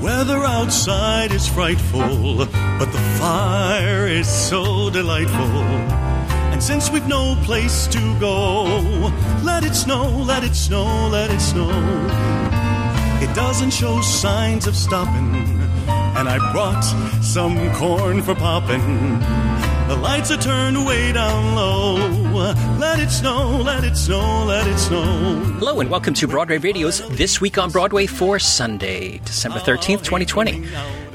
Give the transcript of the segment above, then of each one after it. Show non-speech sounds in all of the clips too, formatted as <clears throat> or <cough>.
weather outside is frightful, but the fire is so delightful. And since we've no place to go, let it snow, let it snow, let it snow. It doesn't show signs of stopping, and I brought some corn for popping. The lights are turned way down low. Let it snow, let it snow, let it snow. Hello, and welcome to Broadway Radio's This Week on Broadway for Sunday, December 13th, 2020.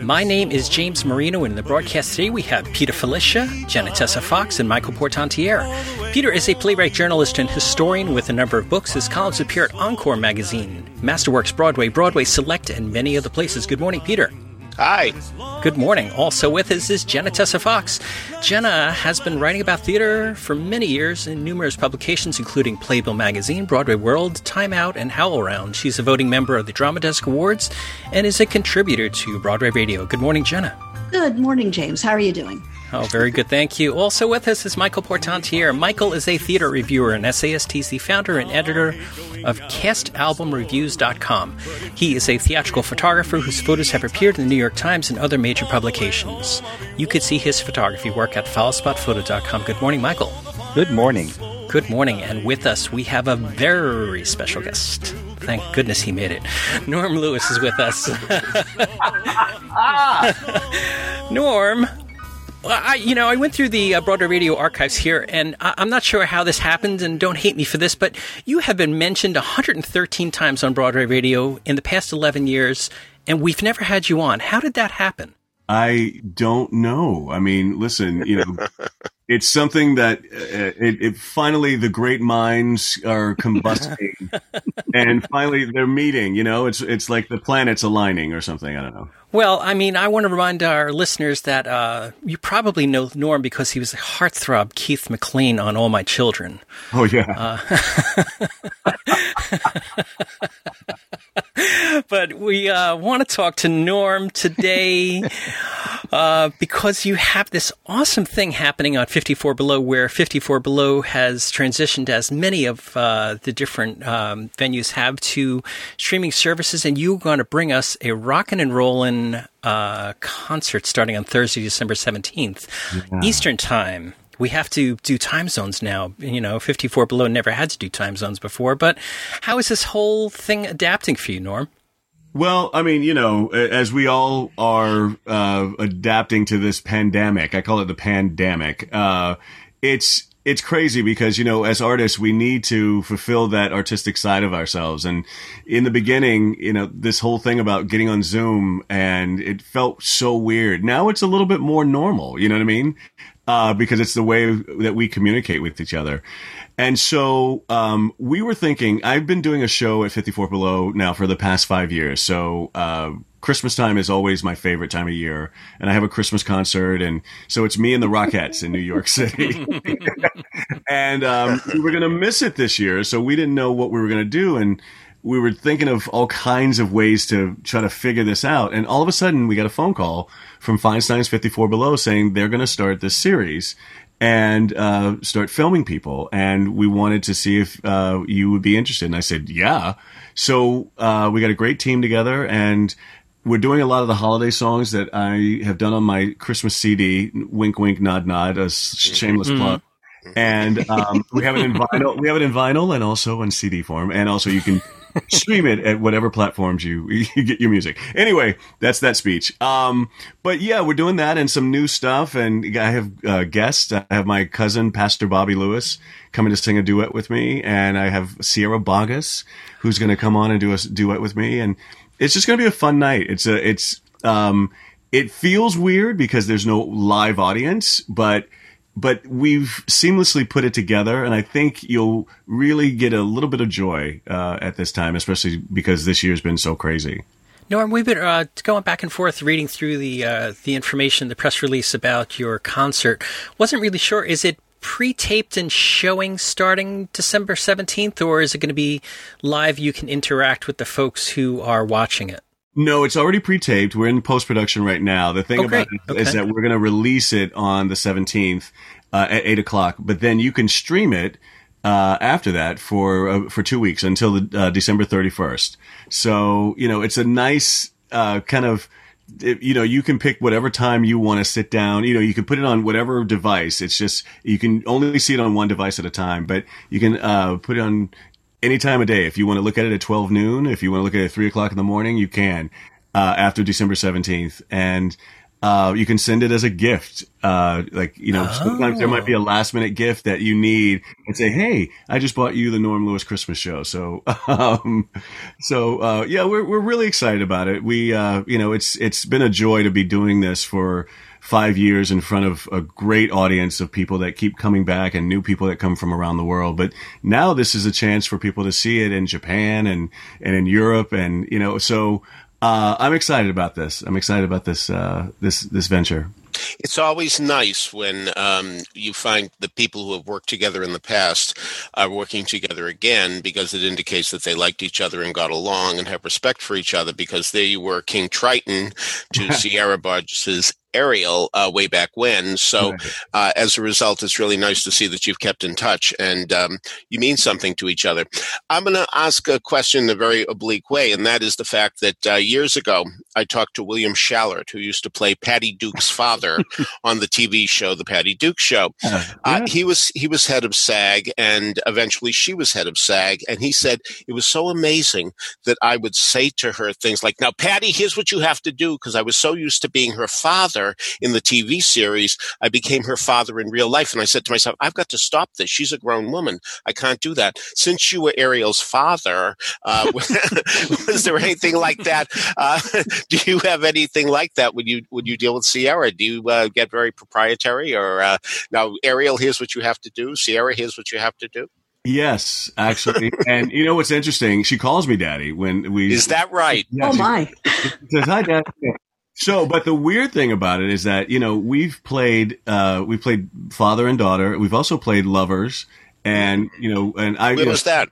My name is James Marino, and in the broadcast today we have Peter Filichia, Janetessa Fox, and Michael Portantiere. Peter is a playwright, journalist, and historian with a number of books. His columns appear at Encore magazine, Masterworks Broadway, Broadway Select, and many other places. Good morning, Peter. Hi. Good morning. Also with us is Jena Tesse Fox. Jenna has been writing about theater for many years in numerous publications, including Playbill Magazine, Broadway World, Time Out, and HowlRound. She's a voting member of the Drama Desk Awards and is a contributor to Broadway Radio. Good morning, Jenna. Good morning, James. How are you doing? Oh, very good. Thank you. Also with us is Michael Portantiere. Michael is a theater reviewer and essayist. He's the founder and editor of CastAlbumReviews.com. He is a theatrical photographer whose photos have appeared in the New York Times and other major publications. You could see his photography work at followspotphoto.com. Good morning, Michael. Good morning. Good morning. And with us, we have a very special guest. Thank goodness he made it. Norm Lewis is with us. <laughs> Ah. Norm, well, I, you know, I went through the uh, Broadway Radio archives here, and I- am not sure how this happened, and don't hate me for this, but you have been mentioned 113 times on Broadway Radio in the past 11 years, and we've never had you on. How did that happen? I don't know. I mean, listen, you know, <laughs> it's something that uh, it, it, finally the great minds are combusting, <laughs> and finally they're meeting. You know, it's it's like the planets aligning or something. I don't know. Well, I mean, I want to remind our listeners that uh, you probably know Norm because he was a heartthrob Keith McLean on All My Children. Oh yeah. Uh, <laughs> but we uh, want to talk to Norm today uh, because you have this awesome thing happening on 54 Below, where 54 Below has transitioned, as many of uh, the different um, venues have, to streaming services, and you're going to bring us a rockin' and rollin' uh, concert starting on Thursday, December 17th, yeah. Eastern Time we have to do time zones now. You know, 54 below never had to do time zones before, but how is this whole thing adapting for you, Norm? Well, I mean, you know, as we all are uh, adapting to this pandemic, I call it the pandemic. Uh, it's it's crazy because you know, as artists, we need to fulfill that artistic side of ourselves. And in the beginning, you know, this whole thing about getting on Zoom and it felt so weird. Now it's a little bit more normal. You know what I mean? Uh, because it's the way that we communicate with each other. And so um, we were thinking, I've been doing a show at 54 Below now for the past five years. So uh, Christmas time is always my favorite time of year. And I have a Christmas concert. And so it's me and the Rockettes in New York City. <laughs> and um, we were going to miss it this year. So we didn't know what we were going to do. And we were thinking of all kinds of ways to try to figure this out. And all of a sudden, we got a phone call from Feinstein's 54 Below saying they're going to start this series and uh, start filming people. And we wanted to see if uh, you would be interested. And I said, yeah. So uh, we got a great team together, and we're doing a lot of the holiday songs that I have done on my Christmas CD. Wink, wink, nod, nod. A shameless mm-hmm. plug. And um, we have it in vinyl. We have it in vinyl and also in CD form. And also, you can stream it at whatever platforms you, <laughs> you get your music. Anyway, that's that speech. Um, but yeah, we're doing that and some new stuff. And I have uh, guests. I have my cousin, Pastor Bobby Lewis, coming to sing a duet with me. And I have Sierra Boggess, who's going to come on and do a duet with me. And it's just going to be a fun night. It's a, it's, um, it feels weird because there's no live audience, but but we've seamlessly put it together, and I think you'll really get a little bit of joy uh, at this time, especially because this year's been so crazy. Norm, we've been uh, going back and forth reading through the uh, the information, the press release about your concert. wasn't really sure. Is it pre-taped and showing starting December seventeenth, or is it going to be live? You can interact with the folks who are watching it. No, it's already pre-taped. We're in post-production right now. The thing oh, about it okay. is that we're going to release it on the 17th uh, at eight o'clock, but then you can stream it uh, after that for uh, for two weeks until the, uh, December 31st. So you know, it's a nice uh, kind of it, you know, you can pick whatever time you want to sit down. You know, you can put it on whatever device. It's just you can only see it on one device at a time, but you can uh, put it on any time of day. If you want to look at it at twelve noon, if you want to look at it at three o'clock in the morning, you can uh, after December seventeenth, and uh, you can send it as a gift. Uh, like, you know, oh. sometimes there might be a last minute gift that you need and say, Hey, I just bought you the Norm Lewis Christmas show. So, <laughs> um, so, uh, yeah, we're, we're really excited about it. We, uh, you know, it's, it's been a joy to be doing this for five years in front of a great audience of people that keep coming back and new people that come from around the world. But now this is a chance for people to see it in Japan and, and in Europe. And, you know, so, uh, I'm excited about this. I'm excited about this uh, this this venture. It's always nice when um, you find the people who have worked together in the past are working together again because it indicates that they liked each other and got along and have respect for each other. Because there you were, King Triton to <laughs> Sierra Boggess's Ariel uh, way back when. So uh, as a result, it's really nice to see that you've kept in touch and um, you mean something to each other. I'm going to ask a question in a very oblique way, and that is the fact that uh, years ago I talked to William Schallert, who used to play Patty Duke's father <laughs> on the TV show, The Patty Duke Show. Uh, yeah. he was he was head of SAG, and eventually she was head of SAG, and he said it was so amazing that I would say to her things like, "Now, Patty, here's what you have to do," because I was so used to being her father in the TV series, I became her father in real life. And I said to myself, I've got to stop this. She's a grown woman. I can't do that. Since you were Ariel's father, uh, <laughs> was there anything like that? Uh, <laughs> do you have anything like that when you when you deal with Sierra? Do you uh, get very proprietary, or uh, now Ariel? Here's what you have to do. Sierra, here's what you have to do. Yes, actually. and you know what's interesting? She calls me daddy when we. Is that right? Yeah, oh my! Says hi, dad. So, but the weird thing about it is that you know we've played uh, we've played father and daughter. We've also played lovers, and you know, and I. What was that?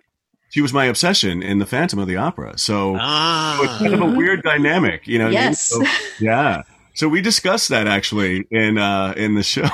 She was my obsession in the Phantom of the Opera. So, ah. so it's kind of a weird dynamic, you know. Yes. So, yeah. So we discussed that actually in uh, in the <laughs> show.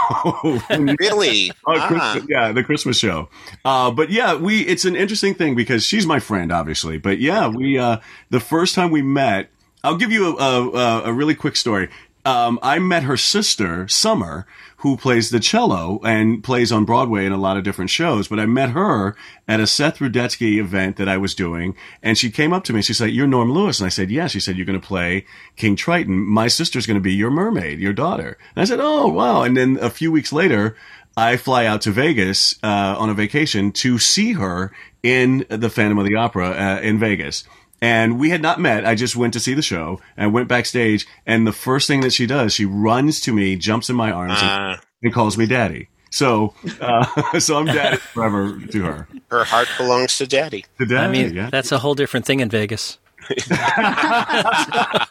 really? oh, ah. yeah, the Christmas show. Uh, but yeah, we it's an interesting thing because she's my friend, obviously. But yeah, we uh, the first time we met I'll give you a, a, a really quick story. Um, I met her sister, Summer, who plays the cello and plays on Broadway in a lot of different shows. But I met her at a Seth Rudetsky event that I was doing, and she came up to me. She said, "You're Norm Lewis," and I said, "Yes." Yeah. She said, "You're going to play King Triton. My sister's going to be your mermaid, your daughter." And I said, "Oh, wow!" And then a few weeks later, I fly out to Vegas uh, on a vacation to see her in the Phantom of the Opera uh, in Vegas. And we had not met. I just went to see the show and went backstage. And the first thing that she does, she runs to me, jumps in my arms, uh, and, and, calls me daddy. So, uh, <laughs> so I'm daddy <laughs> forever to her. Her heart belongs to daddy. To daddy. I mean, yeah. that's a whole different thing in Vegas. <laughs> but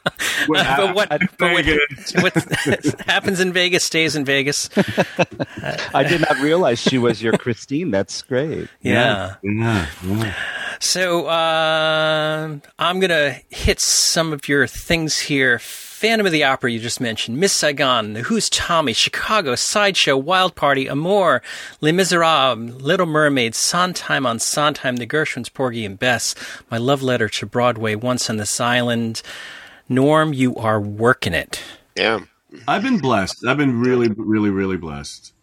what, but what, what happens in Vegas stays in Vegas. I did not realize she was your Christine. That's great. Yeah. yeah. yeah. So uh, I'm going to hit some of your things here. Phantom of the Opera, you just mentioned, Miss Saigon, Who's Tommy, Chicago, Sideshow, Wild Party, Amour, Les Miserables, Little Mermaid, Sondheim on Sondheim, The Gershwins, Porgy and Bess, My Love Letter to Broadway, Once on This Island. Norm, you are working it. Yeah. I've been blessed. I've been really, really, really blessed.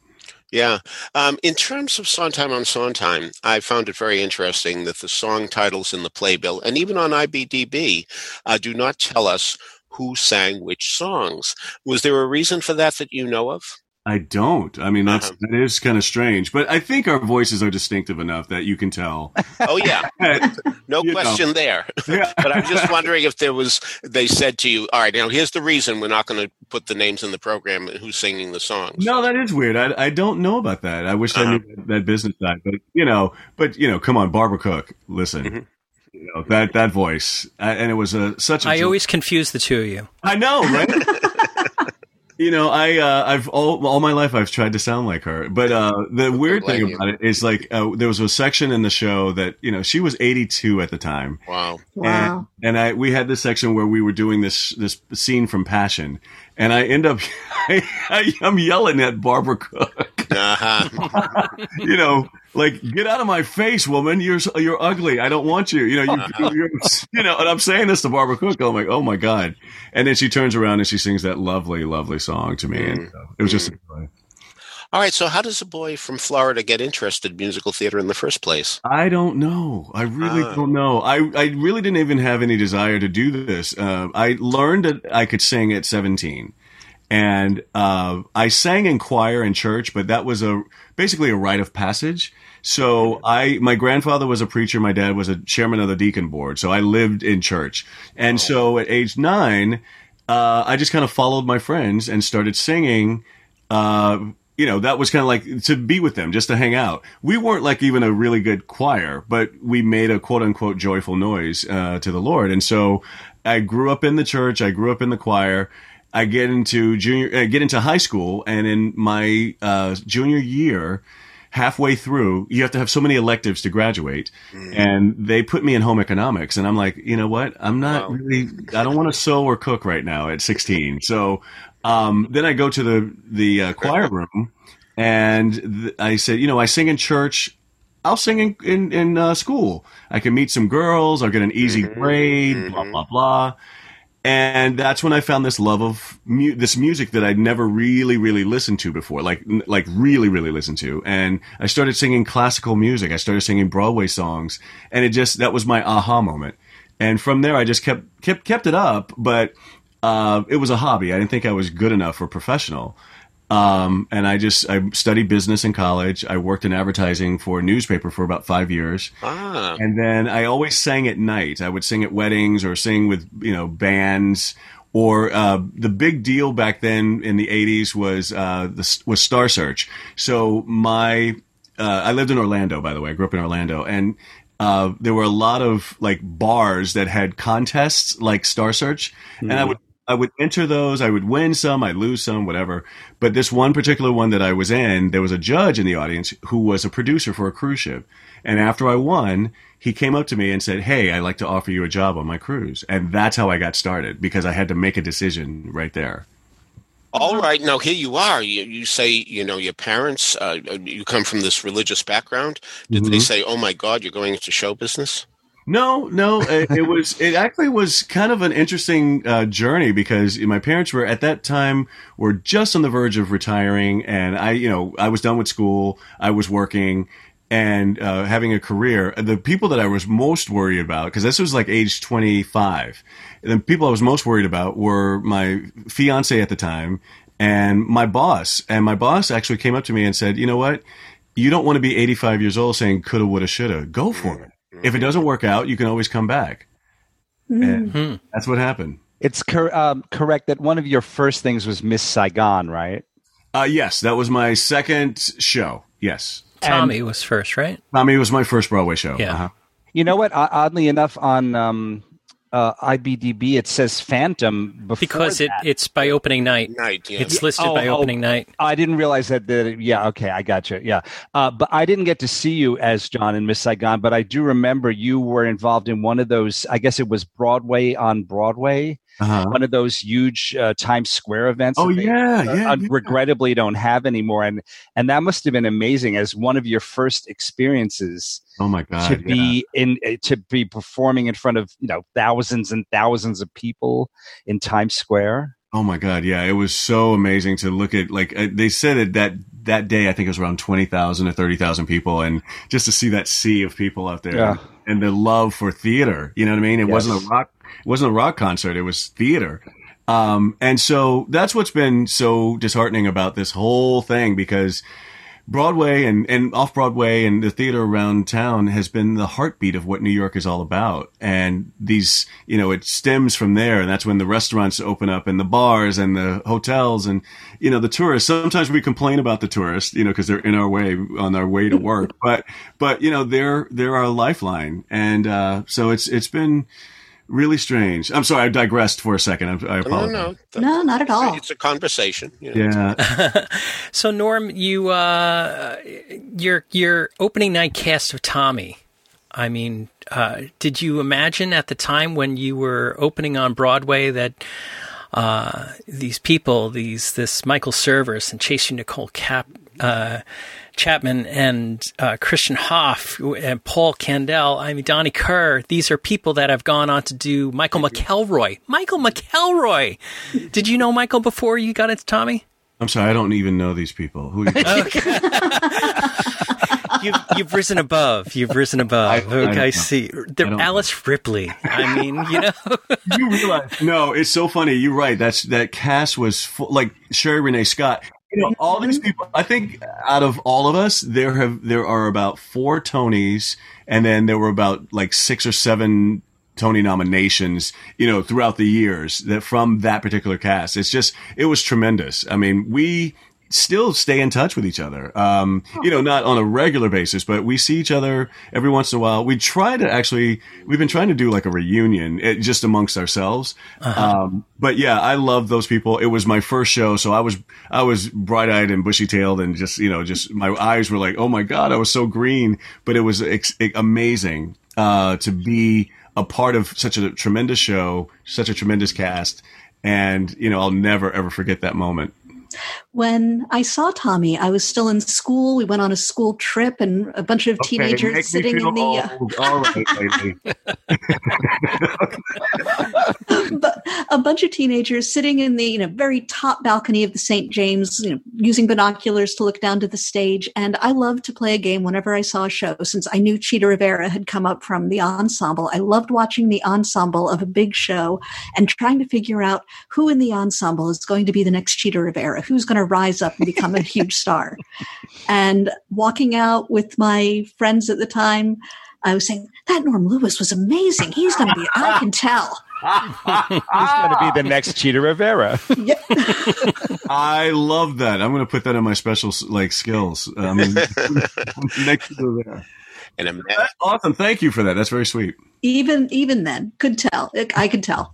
Yeah. Um, in terms of Sondheim on Sondheim, I found it very interesting that the song titles in the playbill and even on IBDB uh, do not tell us who sang which songs. Was there a reason for that that you know of? I don't. I mean, that's uh-huh. that is kind of strange, but I think our voices are distinctive enough that you can tell. <laughs> Oh yeah, <laughs> no question know. there. <laughs> Yeah. but I'm just wondering if there was. They said to you, "All right, now here's the reason we're not going to put the names in the program who's singing the songs." No, that is weird. I, I don't know about that. I wish uh-huh. I knew that, that, business side, but you know, but you know, come on, Barbara Cook, listen. Mm-hmm. You know, that that voice, and it was a such. a I always confuse the two of you. I know, right? You know, I uh, I've all all my life I've tried to sound like her, but uh, the weird thing about it is like uh, there was a section in the show that you know she was 82 at the time. Wow, wow. And, and I we had this section where we were doing this this scene from Passion, and I end up <laughs> I, am yelling at Barbara Cook. Uh-huh. <laughs> you know, like get out of my face, woman. You're you're ugly. I don't want you. You know, <laughs> you you're, you know. And I'm saying this to Barbara Cook. I'm like, oh my god. And then she turns around and she sings that lovely, lovely song to me, and uh, it was just. All right, so how does a boy from Florida get interested in musical theater in the first place? I don't know. I really Ah. don't know. I, I really didn't even have any desire to do this. Uh, I learned that I could sing at 17. And uh, I sang in choir in church, but that was a basically a rite of passage. So I, my grandfather was a preacher. My dad was a chairman of the deacon board. So I lived in church. And so at age nine, uh, I just kind of followed my friends and started singing. Uh, you know, that was kind of like to be with them, just to hang out. We weren't like even a really good choir, but we made a quote unquote joyful noise uh, to the Lord. And so I grew up in the church. I grew up in the choir. I get into junior, uh, get into high school, and in my uh, junior year, halfway through, you have to have so many electives to graduate, and they put me in home economics, and I'm like, you know what? I'm not Wow. really. I don't want to sew or cook right now at 16. So um, then I go to the the uh, choir <laughs> room, and th- I said, you know, I sing in church. I'll sing in in, in uh, school. I can meet some girls. I'll get an easy grade. Blah blah blah. And that's when I found this love of mu- this music that I'd never really, really listened to before, like like really, really listened to. And I started singing classical music. I started singing Broadway songs, and it just that was my aha moment. And from there, I just kept kept kept it up, but uh, it was a hobby. I didn't think I was good enough for professional. Um, and I just I studied business in college. I worked in advertising for a newspaper for about five years. Ah, And then I always sang at night. I would sing at weddings or sing with, you know, bands. Or uh, the big deal back then in the '80s was uh, the, was Star Search. So my uh, I lived in Orlando, by the way. I grew up in Orlando, and uh, there were a lot of like bars that had contests like Star Search, and I would I would enter those. I would win some, I'd lose some, whatever. But this one particular one that I was in, there was a judge in the audience who was a producer for a cruise ship. And after I won, he came up to me and said, Hey, I'd like to offer you a job on my cruise. And that's how I got started because I had to make a decision right there. all right. Now here you are. You, you say you know your parents. Uh, you come from this religious background. Did they say, "Oh my God, you're going into show business"? No, no, it, it <laughs> was, it actually was kind of an interesting uh, journey because my parents were at that time were just on the verge of retiring. And I, you know, I was done with school. I was working and uh, having a career. The people that I was most worried about, because this was like age 25, the people I was most worried about were my fiance at the time and my boss. And my boss actually came up to me and said, you know what? You don't want to be 85 years old saying coulda, woulda, shoulda. Go for it. If it doesn't work out, you can always come back. And that's what happened. It's cor- um, correct that one of your first things was Miss Saigon, right? Uh, yes, that was my second show. Yes. Tommy was first, right? Tommy was my first Broadway show. Yeah. Uh-huh. You know what? O- Oddly enough, on um, uh, IBDB it says Phantom before Because it, that. it's by opening night. Night. Yeah. It's listed Oh, by oh. opening night. I didn't realize that. that yeah, okay, I got you. Yeah, uh, but I didn't get to see you as John and Miss Saigon. But I do remember you were involved in one of those. I guess it was Broadway on Broadway, Uh-huh. one of those huge uh, Times Square events. Oh they, yeah, uh, yeah. uh, yeah. regrettably don't have anymore, and and that must have been amazing as one of your first experiences Oh my god. to yeah. be in uh, to be performing in front of you know thousands and thousands of people in Times Square. Oh my god, yeah, it was so amazing to look at. Like uh, they said it that that day, I think it was around twenty thousand to thirty thousand people, and just to see that sea of people out there Yeah. and the love for theater. You know what I mean? It Yes. wasn't a rock. It wasn't a rock concert. It was theater. Um, and so that's what's been so disheartening about this whole thing because Broadway and, and off Broadway and the theater around town has been the heartbeat of what New York is all about. And these, you know, it stems from there. And that's when the restaurants open up and the bars and the hotels and, you know, the tourists. Sometimes we complain about the tourists, you know, because they're in our way on our way to work. <laughs> but, but, you know, they're, they're our lifeline. And, uh, so it's, it's been really strange. I'm sorry. I digressed for a second. I, I no, apologize. no, No, not at all. It's a conversation. You know. Yeah. <laughs> <laughs> So Norm, you uh, your your opening night cast of Tommy. I mean, uh, did you imagine at the time when you were opening on Broadway that uh, these people, these this Michael Cerveris and Tracy Nicole Cap. Uh, Chapman and uh, Christian Hoff and Paul Kandel. I mean, Donnie Kehr. These are people that have gone on to do Michael McElroy. Michael McElroy. Did you know Michael before you got into Tommy? I'm sorry, I don't even know these people. Who? Are you <laughs> <laughs> you've, you've risen above. You've risen above. I, okay, I, I see. They're Alice know. Ripley. I mean, you know. <laughs> you realize? No, it's so funny. You're right. That's that cast was full, like Sherie Rene Scott. You know, all these people. I think out of all of us, there have there are about four Tonys, and then there were about like six or seven Tony nominations, you know, throughout the years that from that particular cast. It's just, it was tremendous. I mean, we still stay in touch with each other. Um, you know, not on a regular basis, but we see each other every once in a while. We try to actually, we've been trying to do like a reunion it, just amongst ourselves. Uh-huh. Um, but yeah, I love those people. It was my first show. So I was, I was bright eyed and bushy tailed and just, you know, just my eyes were like, Oh my God, I was so green, but it was ex- amazing, uh, to be a part of such a tremendous show, such a tremendous cast. And, you know, I'll never ever forget that moment. When I saw Tommy, I was still in school. We went on a school trip, and a bunch of okay, teenagers sitting in the. Uh, All right, <laughs> but a bunch of teenagers sitting in the you know very top balcony of the St. James, you know, using binoculars to look down to the stage. And I loved to play a game whenever I saw a show. Since I knew Chita Rivera had come up from the ensemble, I loved watching the ensemble of a big show and trying to figure out who in the ensemble is going to be the next Chita Rivera who's going to rise up and become a huge star. And walking out with my friends at the time, I was saying, that Norm Lewis was amazing. He's going to be, I can tell. <laughs> He's going to be the next Chita Rivera. Yeah. <laughs> I love that. I'm going to put that in my special like skills. Um, <laughs> next to Rivera. And That's awesome. Thank you for that. That's very sweet. Even even then, could tell. I could tell.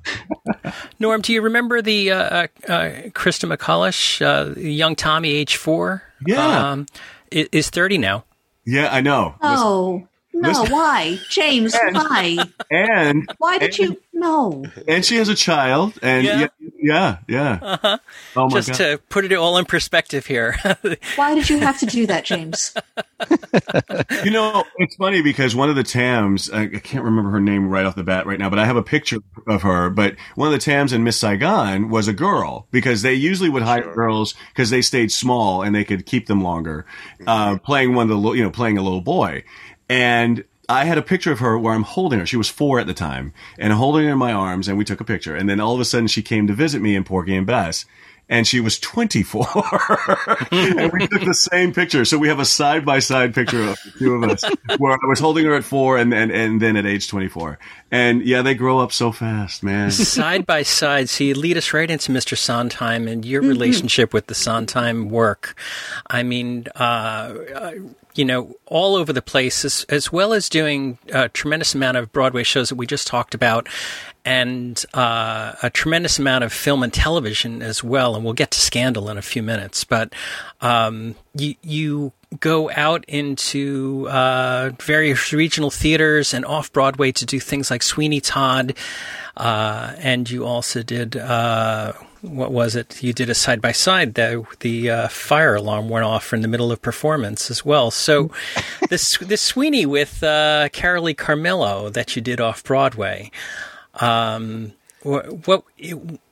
<laughs> Norm, do you remember the uh, uh, uh Crysta Macalush, uh, young Tommy, age four? Yeah, um, is thirty now. Yeah, I know. Oh, no, why, James? And, why? And why did and, you? No. And she has a child, and yeah, yeah, yeah. Uh-huh. Oh my Just God. to put it all in perspective here. <laughs> why did you have to do that, James? <laughs> you know, it's funny because one of the Tams, I, I, can't remember her name right off the bat right now, but I have a picture of her. But one of the Tams in Miss Saigon was a girl because they usually would hire sure. girls because they stayed small and they could keep them longer, uh, playing one of the you know playing a little boy. And I had a picture of her where I'm holding her. She was four at the time, and holding her in my arms, and we took a picture. And then all of a sudden, she came to visit me in Porgy and Bess, and she was 24. <laughs> and we took the same picture. So we have a side by side picture of the two of us where I was holding her at four and, and, and then at age 24. And yeah, they grow up so fast, man. Side by side. See, lead us right into Mr. Sondheim and your mm-hmm. relationship with the Sondheim work. I mean, uh, you know, all over the place, as, as well as doing a tremendous amount of Broadway shows that we just talked about, and uh, a tremendous amount of film and television as well. And we'll get to Scandal in a few minutes, but um, you you go out into uh, various regional theaters and off Broadway to do things like Sweeney Todd, uh, and you also did uh, what was it? You did a side by side. The the uh, fire alarm went off in the middle of performance as well. So this this Sweeney with uh, Carolee Carmello that you did off Broadway. Um, what, what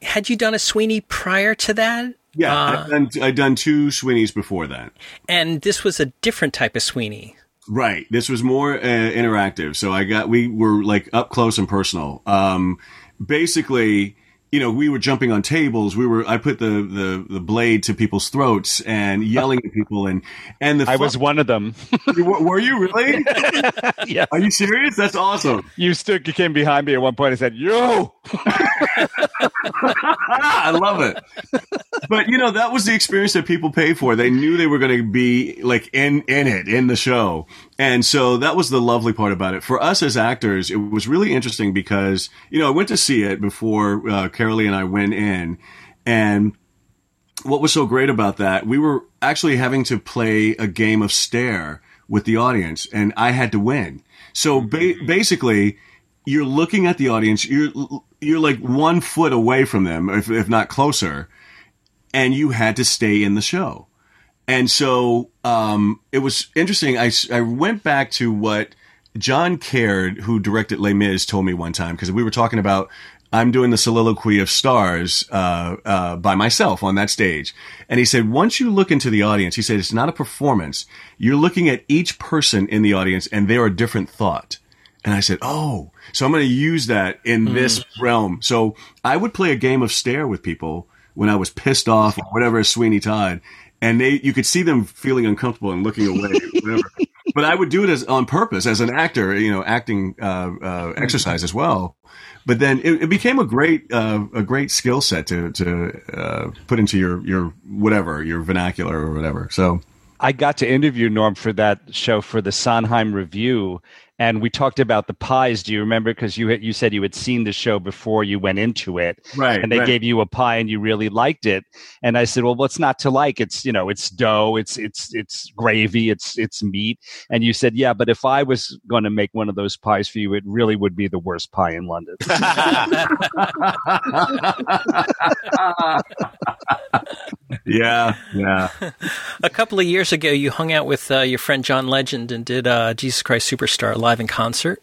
had you done a Sweeney prior to that? Yeah, uh, I'd, done, I'd done two Sweeneys before that, and this was a different type of Sweeney. Right. This was more uh, interactive. So I got we were like up close and personal. Um, basically, you know, we were jumping on tables. We were, I put the, the, the blade to people's throats and yelling at people. And, and the, I was one of them. <laughs> were you really? <laughs> yeah. Are you serious? That's awesome. You stood, you came behind me at one point and said, yo, <laughs> <laughs> I love it. But you know, that was the experience that people pay for. They knew they were going to be like in, in it, in the show. And so that was the lovely part about it. For us as actors, it was really interesting because, you know, I went to see it before uh, Carolee and I went in. And what was so great about that, we were actually having to play a game of stare with the audience, and I had to win. So ba- basically, you're looking at the audience. You're you're like one foot away from them, if, if not closer, and you had to stay in the show. And so um, it was interesting. I, I went back to what John Caird, who directed Les Mis, told me one time because we were talking about I'm doing the soliloquy of stars uh, uh, by myself on that stage. And he said, once you look into the audience, he said, it's not a performance. You're looking at each person in the audience and they're a different thought. And I said, oh, so I'm going to use that in mm. this realm. So I would play a game of stare with people when I was pissed off or whatever, Sweeney Todd. And they, you could see them feeling uncomfortable and looking away, <laughs> whatever. but I would do it as on purpose as an actor, you know, acting uh, uh, exercise as well but then it, it became a great uh, a great skill set to to uh, put into your your whatever your vernacular or whatever. So I got to interview Norm for that show for the Sondheim Review, and we talked about the pies. Do you remember? Because you you said you had seen the show before you went into it, right? And they right. gave you a pie, and you really liked it. And I said, "Well, what's not to like? It's you know, it's dough, it's it's it's gravy, it's it's meat." And you said, "Yeah, but if I was going to make one of those pies for you, it really would be the worst pie in London." <laughs> yeah, yeah. <laughs> a couple of years ago, you hung out with uh, your friend John Legend and did uh, Jesus Christ Superstar live in concert.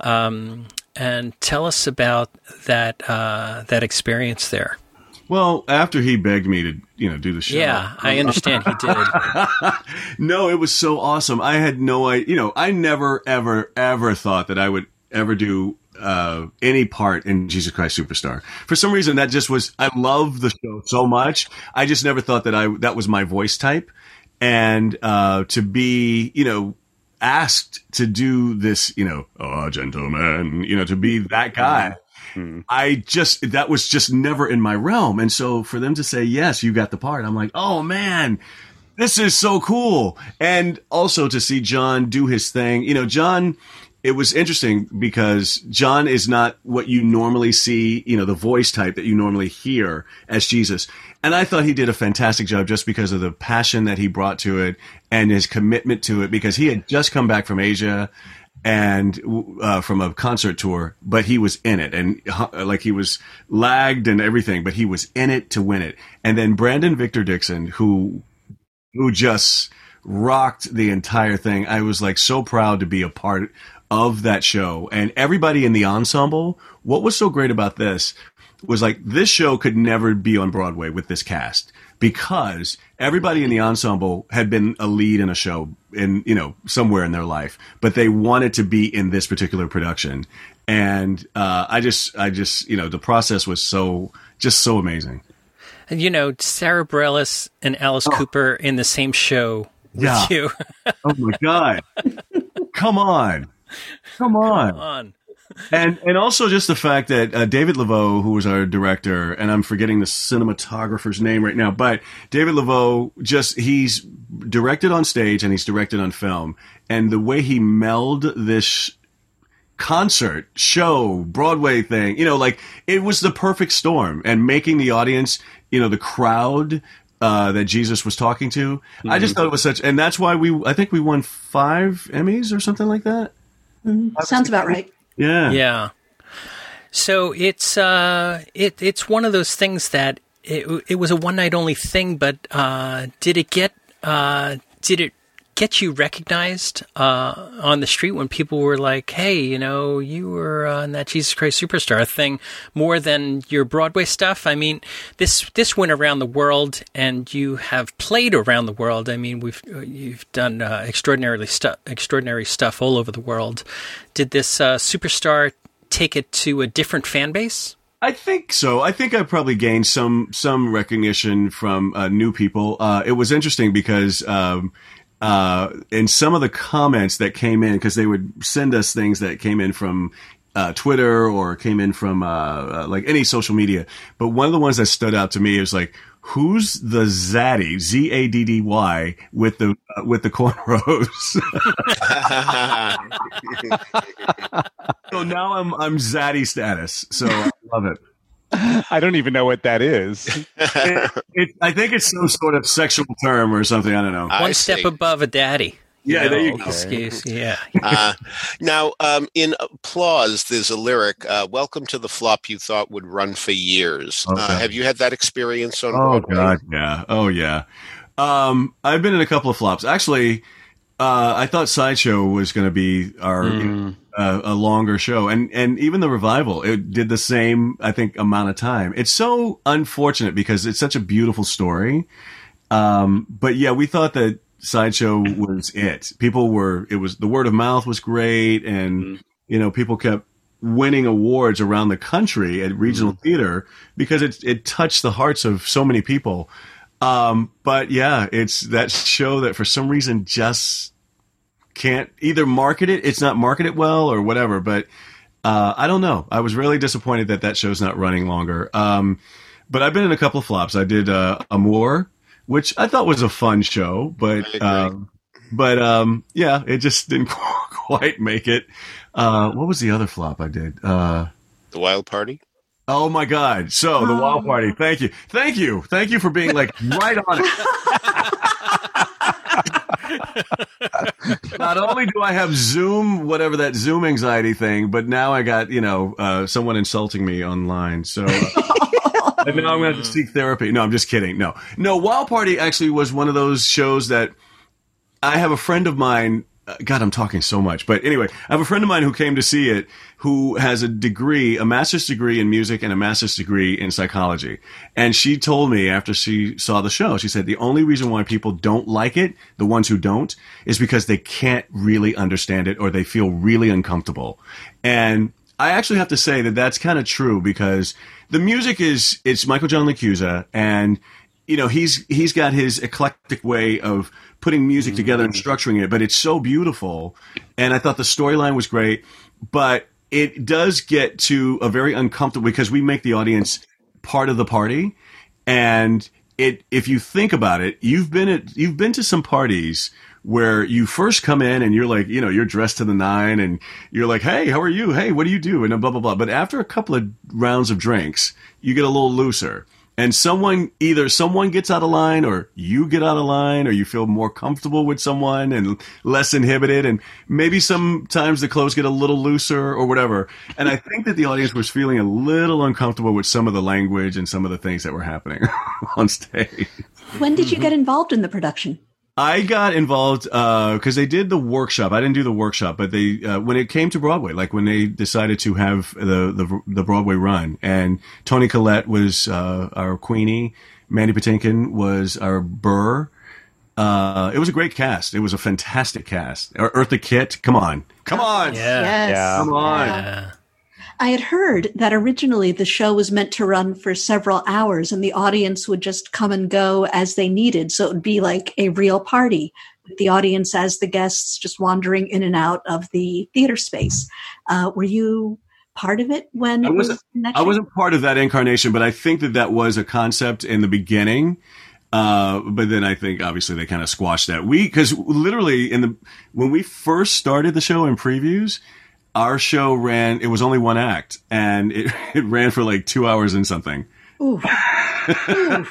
Um, and tell us about that uh, that experience there. Well, after he begged me to, you know, do the show. Yeah, I <laughs> understand he did. no, it was so awesome. I had no idea. You know, I never, ever, ever thought that I would ever do uh, any part in Jesus Christ Superstar. For some reason, that just was. I love the show so much. I just never thought that I that was my voice type, and uh, to be, you know, asked to do this, you know, oh, gentleman, you know, to be that guy. Mm-hmm. I just, that was just never in my realm. And so for them to say, yes, you got the part, I'm like, oh man, this is so cool. And also to see John do his thing. You know, John, it was interesting because John is not what you normally see, you know, the voice type that you normally hear as Jesus. And I thought he did a fantastic job just because of the passion that he brought to it and his commitment to it because he had just come back from Asia and uh, from a concert tour, but he was in it and uh, like he was lagged and everything, but he was in it to win it. And then Brandon Victor Dixon, who, who just rocked the entire thing. I was like so proud to be a part of that show and everybody in the ensemble. What was so great about this was like this show could never be on Broadway with this cast because everybody in the ensemble had been a lead in a show in you know somewhere in their life, but they wanted to be in this particular production. And uh, I just, I just, you know, the process was so, just so amazing. And you know, Sara Bareilles and Alice oh. Cooper in the same show with yeah. you. oh my god! <laughs> Come on. Come on. Come on. And and also just the fact that uh, David Leveaux, who was our director, and I'm forgetting the cinematographer's name right now, but David Leveaux just he's directed on stage and he's directed on film, and the way he meld this concert show broadway thing you know like it was the perfect storm and making the audience you know the crowd uh, that Jesus was talking to. Mm-hmm. I just mm-hmm. thought it was such, and that's why we. I think we won five Emmys or something like that. Mm-hmm. Sounds about right. Yeah. Yeah. So it's uh, it it's one of those things that it, it was a one night only thing, but uh, did it get uh, did it get you recognized uh, on the street when people were like, "Hey, you know, you were on that Jesus Christ Superstar thing more than your Broadway stuff." I mean, this this went around the world, and you have played around the world. I mean, we've you've done uh, extraordinarily stuff, extraordinary stuff all over the world. Did this uh, Superstar take it to a different fan base? I think so. I think I probably gained some some recognition from uh, new people. Uh, it was interesting because um, uh, and some of the comments that came in because they would send us things that came in from uh, Twitter or came in from uh, uh like any social media. But one of the ones that stood out to me was like, "Who's the Zaddy Z A D D Y with the uh, with the cornrows?" <laughs> so now I'm I'm Zaddy status. So I love it. I don't even know what that is. <laughs> it, it, I think it's some sort of sexual term or something. I don't know. One step above a daddy. Yeah, there you go. Excuse, yeah. <laughs> Uh, now, um, in applause, there's a lyric. Uh, Welcome to the flop you thought would run for years. Okay. Uh, have you had that experience on Oh Broadway? god, yeah. Oh yeah. Um, I've been in a couple of flops. Actually, uh, I thought Sideshow was going to be our uh, a longer show, and and even the revival it did the same. I think amount of time. It's so unfortunate because it's such a beautiful story. Um, but yeah, we thought that Sideshow was it. People were. It was the word of mouth was great, and you know people kept winning awards around the country at regional theater because it it touched the hearts of so many people. Um, but yeah, it's that show that for some reason just can't either market it. It's not marketed well or whatever. But uh, I don't know. I was really disappointed that that show's not running longer. Um, but I've been in a couple of flops. I did uh, Amour, which I thought was a fun show, but um, but um, yeah, it just didn't <laughs> quite make it. Uh, what was the other flop I did? Uh, The Wild Party? Oh my God! So the Wild Party. Thank you, thank you, thank you for being like right on it. Not only do I have Zoom, whatever that Zoom anxiety thing, but now I got you know uh, someone insulting me online. So. Uh, and now I'm going to have to seek therapy. No, I'm just kidding. No, no. Wild Party actually was one of those shows that I have a friend of mine. Uh, God, I'm talking so much. But anyway, I have a friend of mine who came to see it who has a degree, a master's degree in music and a master's degree in psychology. And she told me after she saw the show, she said the only reason why people don't like it, the ones who don't, is because they can't really understand it or they feel really uncomfortable. And I actually have to say that that's kind of true because the music is it's Michael John LaChiusa and you know he's he's got his eclectic way of putting music mm-hmm. together and structuring it but it's so beautiful and I thought the storyline was great but it does get to a very uncomfortable because we make the audience part of the party and it if you think about it you've been at you've been to some parties where you first come in and you're like, you know, you're dressed to the nine and you're like, hey, how are you? Hey, what do you do? And blah, blah, blah. But after a couple of rounds of drinks, you get a little looser. And someone, either someone gets out of line or you get out of line or you feel more comfortable with someone and less inhibited. And maybe sometimes the clothes get a little looser or whatever. And I think that the audience was feeling a little uncomfortable with some of the language and some of the things that were happening <laughs> on stage. When did you get involved in the production? I got involved because they did the workshop. I didn't do the workshop, but they uh, when it came to Broadway, like when they decided to have the the, the Broadway run, and Toni Collette was uh, our Queenie, Mandy Patinkin was our Burr. Uh, it was a great cast. It was a fantastic cast. Ur- Eartha Kitt, come on, come on, Yeah. Yes. Yeah. come on. Yeah. I had heard that originally the show was meant to run for several hours and the audience would just come and go as they needed. So it would be like a real party with the audience as the guests just wandering in and out of the theater space. Uh, were you part of it when I it was wasn't- that I wasn't part of that incarnation, but I think that that was a concept in the beginning. Uh, but then I think obviously they kind of squashed that. We because literally in the when we first started the show in previews, our show ran. It was only one act, and it <laughs> it ran for like two hours and something. Ooh. <laughs>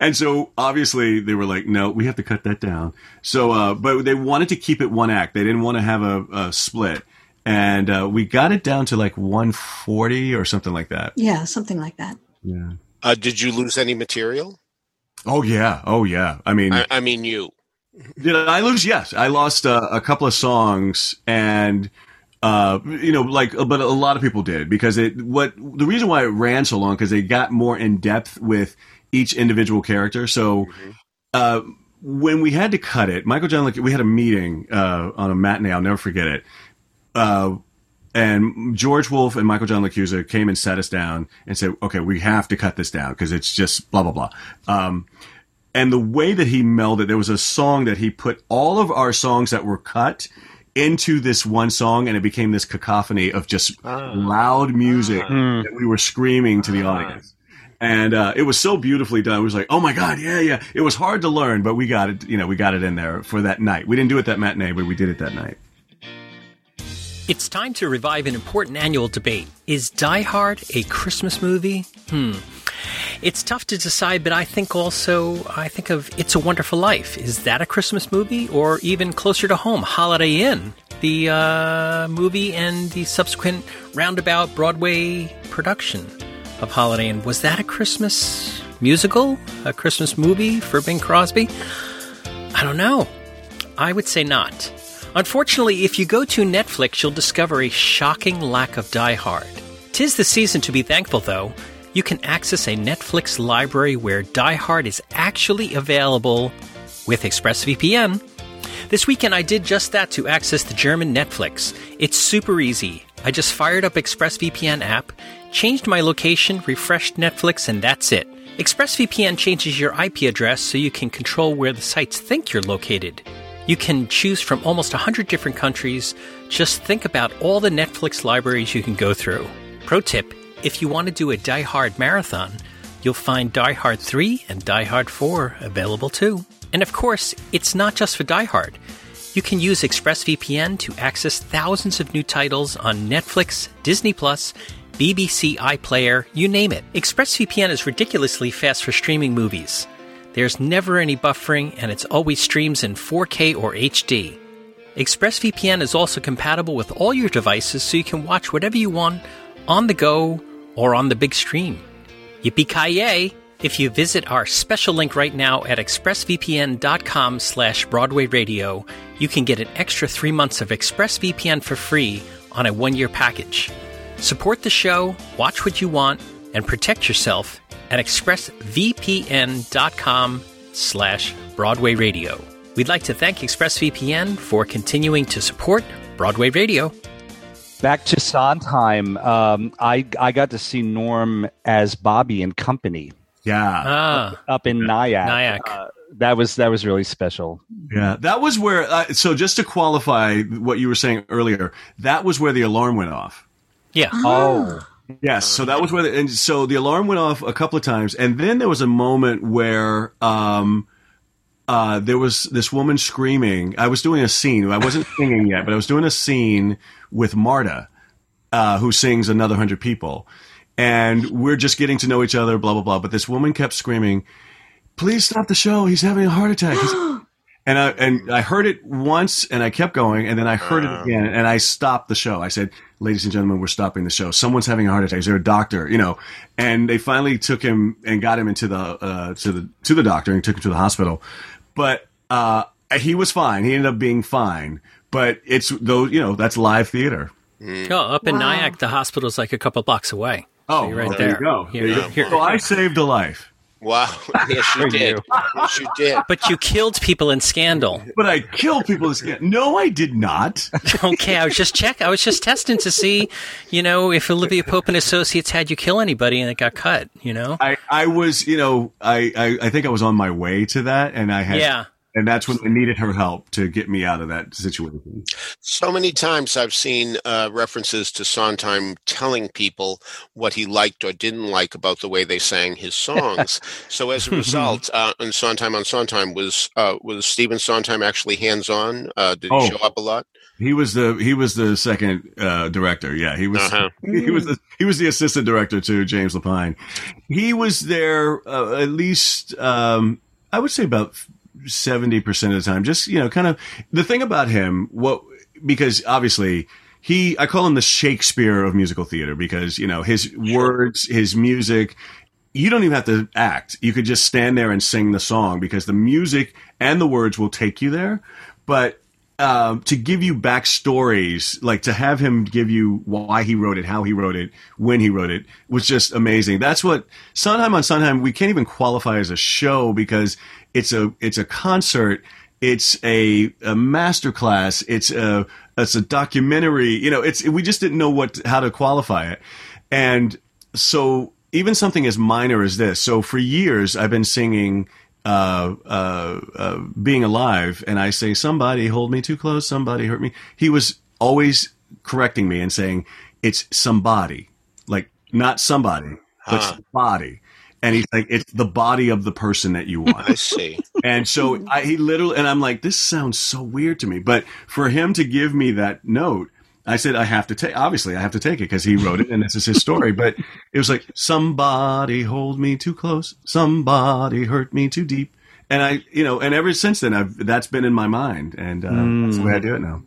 and so obviously they were like, no, we have to cut that down. So, uh, but they wanted to keep it one act. They didn't want to have a, a split. And uh, we got it down to like 140 or something like that. Yeah, something like that. Yeah. Uh, did you lose any material? Oh yeah. Oh yeah. I mean, I, I mean, you. did I lose? Yes, I lost uh, a couple of songs, and uh, you know, like, but a lot of people did because it. What the reason why it ran so long because they got more in depth with each individual character. So, uh, when we had to cut it, Michael John, like, we had a meeting uh, on a matinee. I'll never forget it. Uh, and George Wolfe and Michael John LaChiusa came and sat us down and said, "Okay, we have to cut this down because it's just blah blah blah." Um, and the way that he melded, there was a song that he put all of our songs that were cut into this one song, and it became this cacophony of just loud music that we were screaming to the audience. And uh, it was so beautifully done. It was like, oh my god, yeah, yeah. It was hard to learn, but we got it. You know, we got it in there for that night. We didn't do it that matinee, but we did it that night. It's time to revive an important annual debate. Is Die Hard a Christmas movie? Hmm. It's tough to decide, but I think also I think of It's a Wonderful Life. Is that a Christmas movie, or even closer to home, Holiday Inn, the uh, movie and the subsequent roundabout Broadway production of Holiday Inn? Was that a Christmas musical, a Christmas movie for Bing Crosby? I don't know. I would say not. Unfortunately, if you go to Netflix, you'll discover a shocking lack of Die Hard. Tis the season to be thankful, though. You can access a Netflix library where Die Hard is actually available with ExpressVPN. This weekend, I did just that to access the German Netflix. It's super easy. I just fired up ExpressVPN app, changed my location, refreshed Netflix, and that's it. ExpressVPN changes your IP address so you can control where the sites think you're located. You can choose from almost 100 different countries. Just think about all the Netflix libraries you can go through. Pro tip if you want to do a Die Hard marathon, you'll find Die Hard 3 and Die Hard 4 available too. And of course, it's not just for Die Hard. You can use ExpressVPN to access thousands of new titles on Netflix, Disney Plus, BBC iPlayer, you name it. ExpressVPN is ridiculously fast for streaming movies. There's never any buffering, and it's always streams in 4K or HD. ExpressVPN is also compatible with all your devices so you can watch whatever you want on the go or on the big screen. Yippee If you visit our special link right now at expressvpn.com slash Broadway Radio, you can get an extra three months of ExpressVPN for free on a one-year package. Support the show, watch what you want, and protect yourself at expressvpn.com slash Broadway Radio. We'd like to thank ExpressVPN for continuing to support Broadway Radio. Back to Sondheim, um, I I got to see Norm as Bobby and Company Yeah. Ah, up in Nyack. Nyack. Uh, that was that was really special. Yeah, that was where. Uh, so just to qualify what you were saying earlier, that was where the alarm went off. yeah. Oh, Yes, so that was where, the, and so the alarm went off a couple of times, and then there was a moment where um, uh, there was this woman screaming. I was doing a scene. I wasn't singing yet, but I was doing a scene with Marta, uh, who sings "Another Hundred People," and we're just getting to know each other. Blah blah blah. But this woman kept screaming, "Please stop the show! He's having a heart attack!" He's- <gasps> and I and I heard it once, and I kept going, and then I heard it again, and I stopped the show. I said, "Ladies and gentlemen, we're stopping the show. Someone's having a heart attack. Is there a doctor?" You know, and they finally took him and got him into the uh, to the to the doctor and took him to the hospital, but uh, he was fine. He ended up being fine. But it's those you know that's live theater. Mm. Oh, up in Wow. Nyack, the hospital's like a couple blocks away. Oh, you're right well, there. you go. Here- There you go. here- so I saved a life, Wow. <laughs> Yes, you did. Yes, you did. But you killed people in Scandal. but I killed people. in Scandal. no, I did not. <laughs> Okay, I was just check. I was just testing to see, you know, if Olivia Pope and Associates had you kill anybody and it got cut. You know. I, I was, you know, I, I, I think I was on my way to that, and I had, Yeah. And that's when I needed her help to get me out of that situation. So many times I've seen uh, references to Sondheim telling people what he liked or didn't like about the way they sang his songs. so as a <laughs> result, uh, in Sondheim on Sondheim was uh, was Stephen Sondheim actually hands on? Uh, did he Oh. show up a lot? He was the he was the second uh, director. Yeah, he was Uh-huh. <laughs> he was the, he was the assistant director to James Lapine. He was there uh, at least um, I would say about seventy percent of the time. Just you know, kind of the thing about him. What because obviously he I call him the Shakespeare of musical theater because you know his words, his music. You don't even have to act. You could just stand there and sing the song because the music and the words will take you there. But um, to give you backstories, like to have him give you why he wrote it, how he wrote it, when he wrote it, was just amazing. That's what Sondheim on Sondheim. We can't even qualify as a show because it's a it's a concert. It's a, a master class. It's a it's a documentary. You know, it's we just didn't know what how to qualify it, and so even something as minor as this. So for years, I've been singing uh, uh, uh, "Being Alive," and I say, "Somebody hold me too close. Somebody hurt me." He was always correcting me and saying, "It's somebody, like not somebody, but Huh. somebody." And he's like, "It's the body of the person that you want." I see. And so I, he literally, and I'm like, this sounds so weird to me. But for him to give me that note, I said, I have to take, obviously, I have to take it because he wrote it and this is his story. But it was like, somebody hold me too close, somebody hurt me too deep. And I, you know, and ever since then, I've, that's been in my mind. And uh, mm. that's the way I do it now.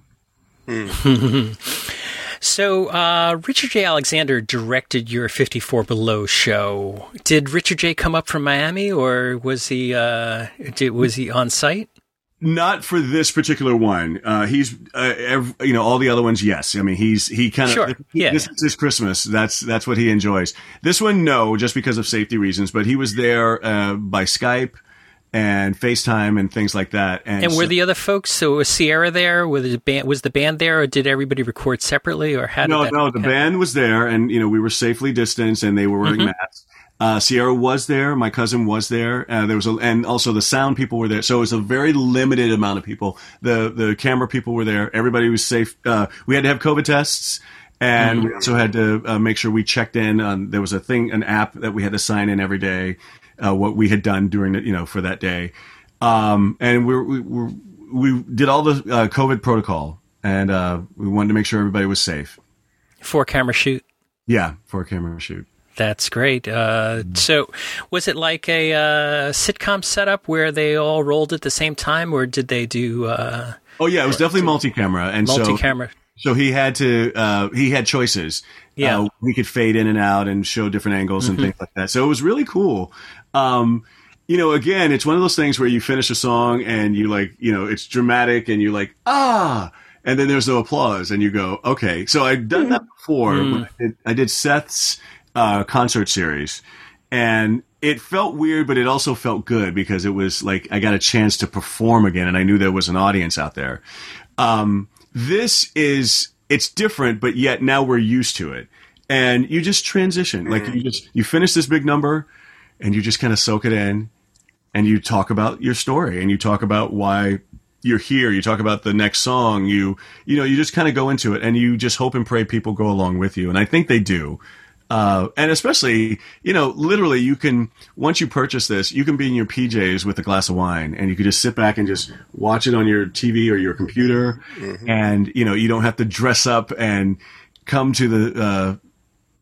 Mm. <laughs> so, uh, Richard Jay-Alexander directed your 54 Below show. Did Richard J. come up from Miami or was he, uh, did, was he on site? Not for this particular one. Uh, he's, uh, every, you know, all the other ones. Yes, I mean, he's he kind of. Sure. Yeah. This is Christmas. That's that's what he enjoys. This one, no, just because of safety reasons. But he was there uh, by Skype and FaceTime and things like that. And, and were so, the other folks? So was Sierra there? Was the band was the band there, or did everybody record separately, or how? No, no, the band was there, and you know we were safely distanced, and they were wearing mm-hmm. masks. Uh, Sierra was there. My cousin was there. Uh, there was a, and also the sound people were there. So it was a very limited amount of people. The the camera people were there. Everybody was safe. Uh, we had to have COVID tests, and mm-hmm. we also had to uh, make sure we checked in. On, there was a thing, an app that we had to sign in every day. Uh, what we had done during the, you know for that day, um, and we we we we did all the uh, COVID protocol, and we wanted to make sure everybody was safe. Four camera shoot. Yeah, four camera shoot. That's great. Uh, so, was it like a uh, sitcom setup where they all rolled at the same time, or did they do? Uh, oh yeah, it was definitely multi-camera, and multi-camera. So, so he had to. Uh, he had choices. Yeah, uh, we could fade in and out and show different angles and mm-hmm. things like that. So it was really cool. Um, you know, again, it's one of those things where you finish a song and you like, you know, it's dramatic and you're like, ah, and then there's no applause and you go, okay. So I've done that before. Mm. I, did, I did Seth's uh, concert series, and it felt weird, but it also felt good because it was like I got a chance to perform again, and I knew there was an audience out there. Um, this is it's different, but yet now we're used to it, and you just transition. Like you just you finish this big number, and you just kind of soak it in, and you talk about your story, and you talk about why you're here. You talk about the next song. You you know you just kind of go into it and you just hope and pray people go along with you. And i think they do uh, and especially, you know, literally, you can once you purchase this, you can be in your PJs with a glass of wine, and you can just sit back and just watch it on your TV or your computer, mm-hmm. and you know, you don't have to dress up and come to the uh,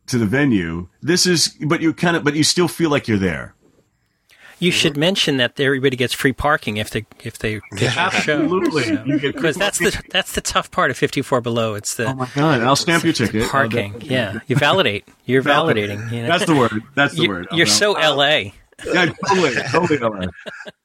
to the venue. This is, but you kind of, but you still feel like you're there. You should mm-hmm. mention that everybody gets free parking if they if they get yeah, show. Absolutely, because that's the that's the tough part of fifty four below. It's the oh my god! I'll stamp your ticket. Parking, yeah. You validate. You're validating. You know? That's the word. That's the you, word. You're so L.A. Yeah, totally, totally.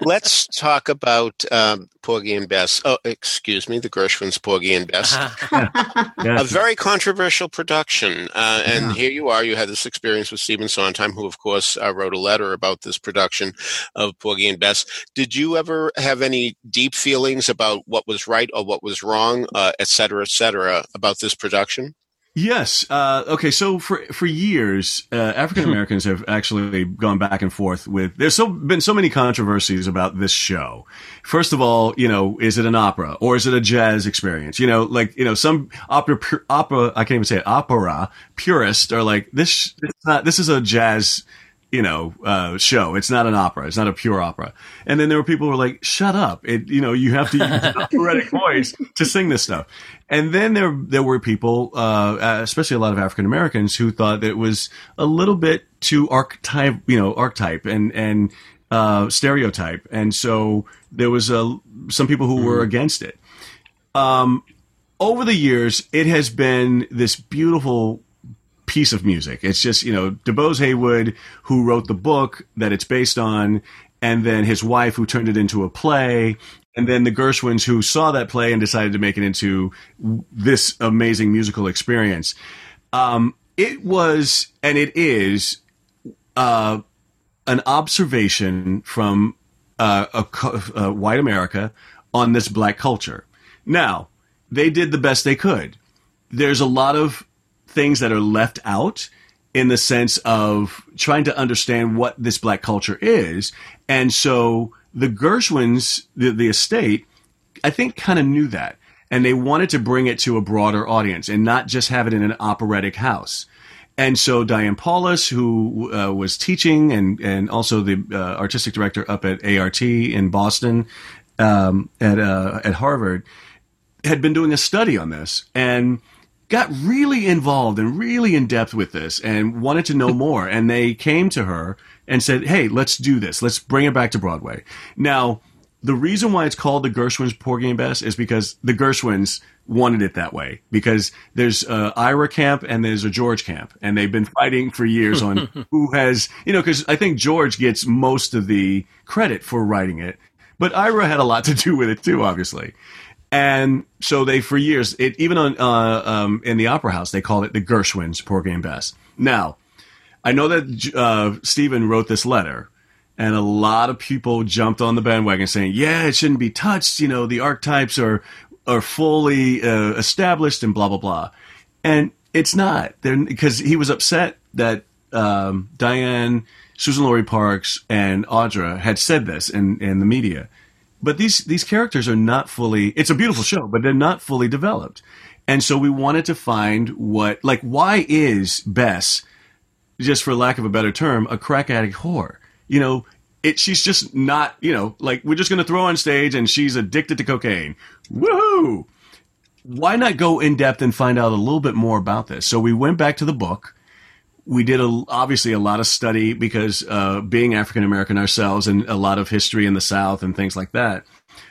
Let's talk about um, Porgy and Bess. Oh, excuse me, the Gershwins, Porgy and Bess. <laughs> a very controversial production. Uh, and yeah. here you are. You had this experience with Stephen Sondheim, who, of course, uh, wrote a letter about this production of Porgy and Bess. Did you ever have any deep feelings about what was right or what was wrong, uh, et cetera, et cetera, about this production? Yes. Uh, okay. So for for years, uh, African Americans have actually gone back and forth with. There's so been so many controversies about this show. First of all, you know, is it an opera or is it a jazz experience? You know, like you know, some opera opera. I can't even say it. Opera purists are like this. It's not. This is a jazz you know, uh, show. It's not an opera. It's not a pure opera. And then there were people who were like, shut up. It, you know, you have to use an operatic <laughs> voice to sing this stuff. And then there, there were people, uh, especially a lot of African Americans who thought that it was a little bit too archetype, you know, archetype and, and, uh, stereotype. And so there was a, some people who mm. were against it. Um, over the years, it has been this beautiful piece of music. It's just, you know, DuBose Heyward, who wrote the book that it's based on, and then his wife, who turned it into a play, and then the Gershwins, who saw that play and decided to make it into this amazing musical experience. Um, it was, and it is, uh, an observation from uh, a, a white America on this black culture. Now, they did the best they could. There's a lot of things that are left out in the sense of trying to understand what this black culture is. And so the Gershwins, the, the estate, I think kind of knew that. And they wanted to bring it to a broader audience and not just have it in an operatic house. And so Diane Paulus, who uh, was teaching and, and also the uh, artistic director up at ART in Boston, um, at, uh, at Harvard, had been doing a study on this. And got really involved and really in depth with this and wanted to know <laughs> more. And they came to her and said, Hey, let's do this. Let's bring it back to Broadway. Now, the reason why it's called the Gershwins Porgy and Bess is because the Gershwins wanted it that way because there's a Ira camp and there's a George camp and they've been fighting for years on <laughs> who has, you know, because I think George gets most of the credit for writing it, but Ira had a lot to do with it too, obviously. And so they, for years, it, even on uh, um, in the Opera House, they called it the Gershwins Porgy and Bess. Now, I know that uh, Stephen wrote this letter, and a lot of people jumped on the bandwagon saying, "Yeah, it shouldn't be touched." You know, the archetypes are are fully uh, established, and blah blah blah. And it's not because he was upset that um, Diane, Suzan-Lori Parks, and Audra had said this in in the media but these these characters are not fully it's a beautiful show but they're not fully developed. And so we wanted to find what like why is bess just for lack of a better term a crack addict whore? You know it she's just not you know like we're just going to throw on stage and she's addicted to cocaine. Woohoo! Why not go in depth and find out a little bit more about this? So we went back to the book we did a, obviously a lot of study because uh, being African American ourselves and a lot of history in the South and things like that.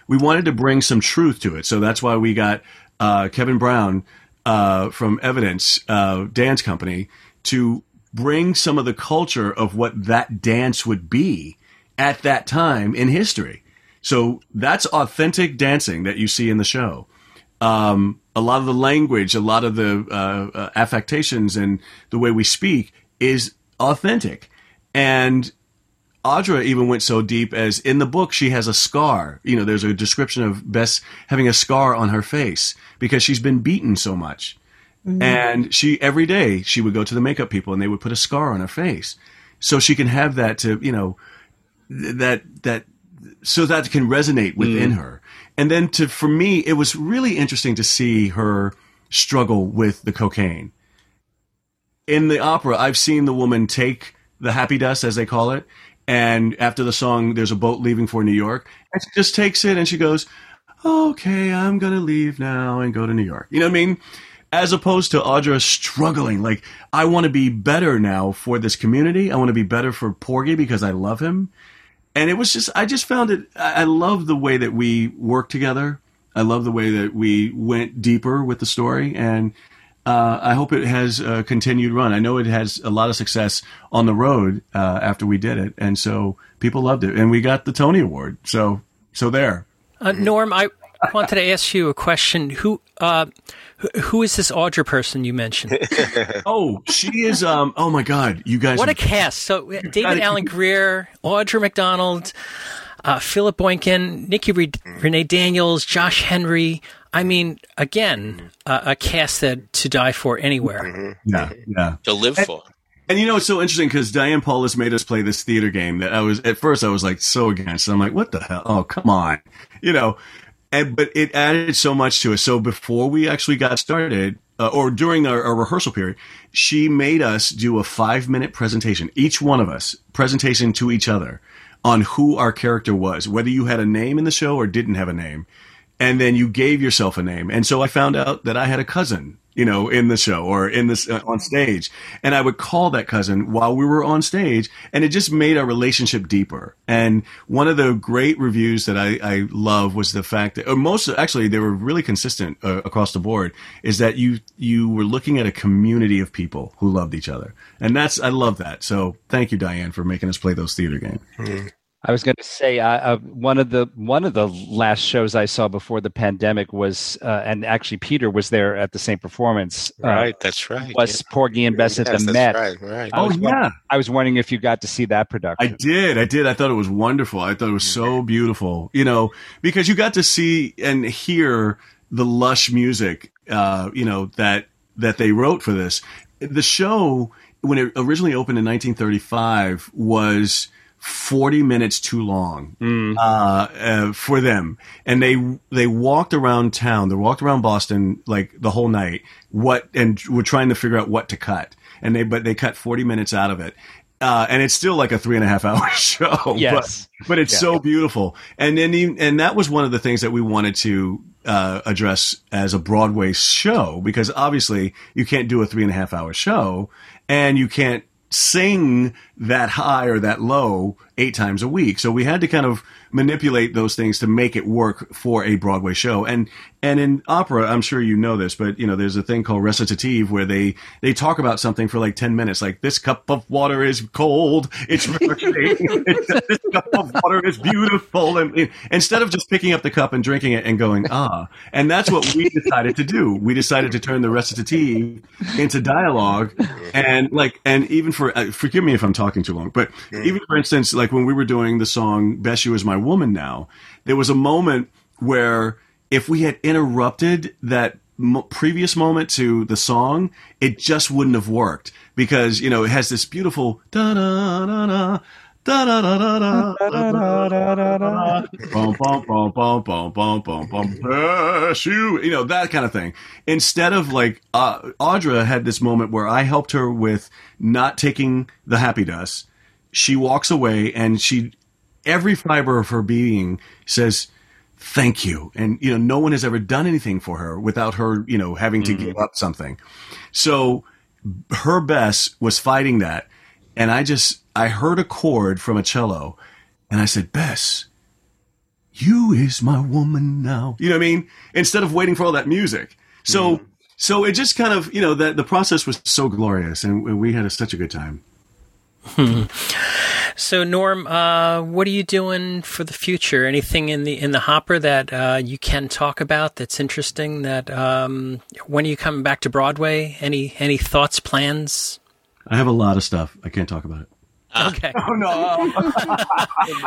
We wanted to bring some truth to it, so that's why we got uh, Kevin Brown uh, from Evidence uh, Dance Company to bring some of the culture of what that dance would be at that time in history. So that's authentic dancing that you see in the show. Um, a lot of the language, a lot of the uh, uh, affectations, and the way we speak is authentic. And Audra even went so deep as in the book she has a scar. You know, there's a description of Bess having a scar on her face because she's been beaten so much. Mm-hmm. And she every day she would go to the makeup people and they would put a scar on her face so she can have that to you know that that so that can resonate within mm. her. And then to for me, it was really interesting to see her struggle with the cocaine. In the opera, I've seen the woman take the happy dust, as they call it, and after the song, there's a boat leaving for New York, and she just takes it and she goes, "Okay, I'm gonna leave now and go to New York." You know what I mean? As opposed to Audra struggling, like I want to be better now for this community. I want to be better for Porgy because I love him and it was just I just found it. I love the way that we worked together. I love the way that we went deeper with the story, and uh, I hope it has a continued run. I know it has a lot of success on the road uh, after we did it, and so people loved it, and we got the Tony Award. So so there. Uh, Norm, I wanted to ask you a question. Who uh, who is this Audra person you mentioned? <laughs> oh, she is. Um. Oh my God, you guys! What a cast! So uh, David Alan Grier, Audra McDonald, uh, Philip Boykin, Nikki Re- Renee Daniels, Josh Henry. I mean, again, uh, a cast that to die for anywhere. Mm-hmm. Yeah, yeah, to live for. And you know, it's so interesting because Diane Paulus made us play this theater game that I was at first I was like so against. I'm like, what the hell? Oh, come on, you know and but it added so much to it. So before we actually got started, uh, or during our, our, rehearsal period, she made us do a five minute presentation, each one of us, presentation to each other on who our character was, whether you had a name in the show or didn't have a name. And then you gave yourself a name. And so I found out that I had a cousin you know, in the show or in this uh, on stage. And I would call that cousin while we were on stage and it just made our relationship deeper. And one of the great reviews that I, I love was the fact that, most, actually, they were really consistent uh, across the board is that you, you were looking at a community of people who loved each other. And that's, I love that. So thank you, Diane, for making us play those theater games. Mm-hmm. I was going to say uh, uh, one of the one of the last shows I saw before the pandemic was, uh, and actually Peter was there at the same performance. Uh, right, that's right. Was yeah. Porgy and Bess yes, at the Met? Right, right. Oh yeah. I was wondering if you got to see that production. I did. I did. I thought it was wonderful. I thought it was so beautiful. You know, because you got to see and hear the lush music. Uh, you know that that they wrote for this. The show when it originally opened in 1935 was 40 minutes too long mm. uh, uh, for them. And they they walked around town. They walked around boston like the whole night what and were trying to figure out what to cut. And they but they cut 40 minutes out of it. Uh, and it's still like a three and a half hour <laughs> show yes. but, but it's yeah. so beautiful. And then even, and that was one of the things that we wanted to uh, address as a Broadway show because obviously you can't do a three and a half hour show and you can't sing that high or that low eight times a week. So we had to kind of manipulate those things to make it work for a Broadway show. And and in opera, I'm sure you know this, but you know there's a thing called recitative where they they talk about something for like ten minutes, like this cup of water is cold, it's <laughs> <laughs> this cup of water is beautiful, and instead of just picking up the cup and drinking it and going ah, and that's what we decided to do. We decided to turn the recitative into dialogue, and like and even for uh, forgive me if I'm talking too long, but even for instance, like when we were doing the song "Bess You Is My Woman," now there was a moment where if we had interrupted that m- previous moment to the song, it just wouldn't have worked because you know it has this beautiful da da da da da da da da da da da da da da you know that kind of thing. Instead of like uh, Audra had this moment where I helped her with not taking the happy dust. She walks away and she, every fiber of her being says thank you. And, you know, no one has ever done anything for her without her, you know, having to mm-hmm. give up something. So her Bess was fighting that. And I just, I heard a chord from a cello and I said, Bess, you is my woman now. You know what I mean? Instead of waiting for all that music. So, mm-hmm. so it just kind of, you know, that the process was so glorious and we had a, such a good time. <laughs> So, Norm, uh, what are you doing for the future? Anything in the in the hopper that uh, you can talk about that's interesting? That um, when are you coming back to Broadway? Any any thoughts, plans? I have a lot of stuff. I can't talk about it. <laughs> Okay. Oh no.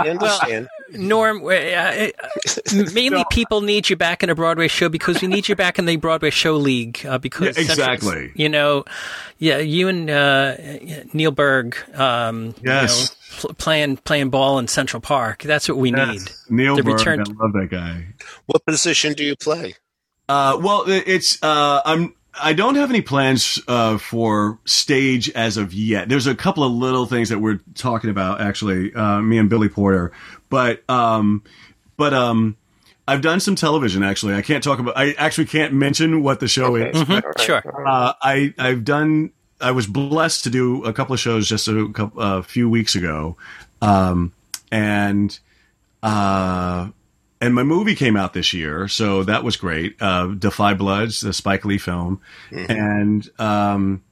<laughs> well, Norm, uh, uh <laughs> mainly no. people need you back in a Broadway show because we need you back in the Broadway show league. Uh, because yeah, exactly, you know, yeah, you and uh, Neil Berg, um, yes, you know, playing playing ball in Central Park. That's what we yes. need. Neil Berg, return I love that guy. What position do you play? Uh, well, it's uh, I'm I don't have any plans uh, for stage as of yet. There's a couple of little things that we're talking about, actually, uh, me and Billy Porter. But um, but um, I've done some television. Actually, I can't talk about. I actually can't mention what the show okay. is. Mm-hmm. Sure. Uh, I I've done. I was blessed to do a couple of shows just a, couple, a few weeks ago, um, and uh, and my movie came out this year, so that was great. Uh, 5 Bloods, the Spike Lee film, mm-hmm. and um,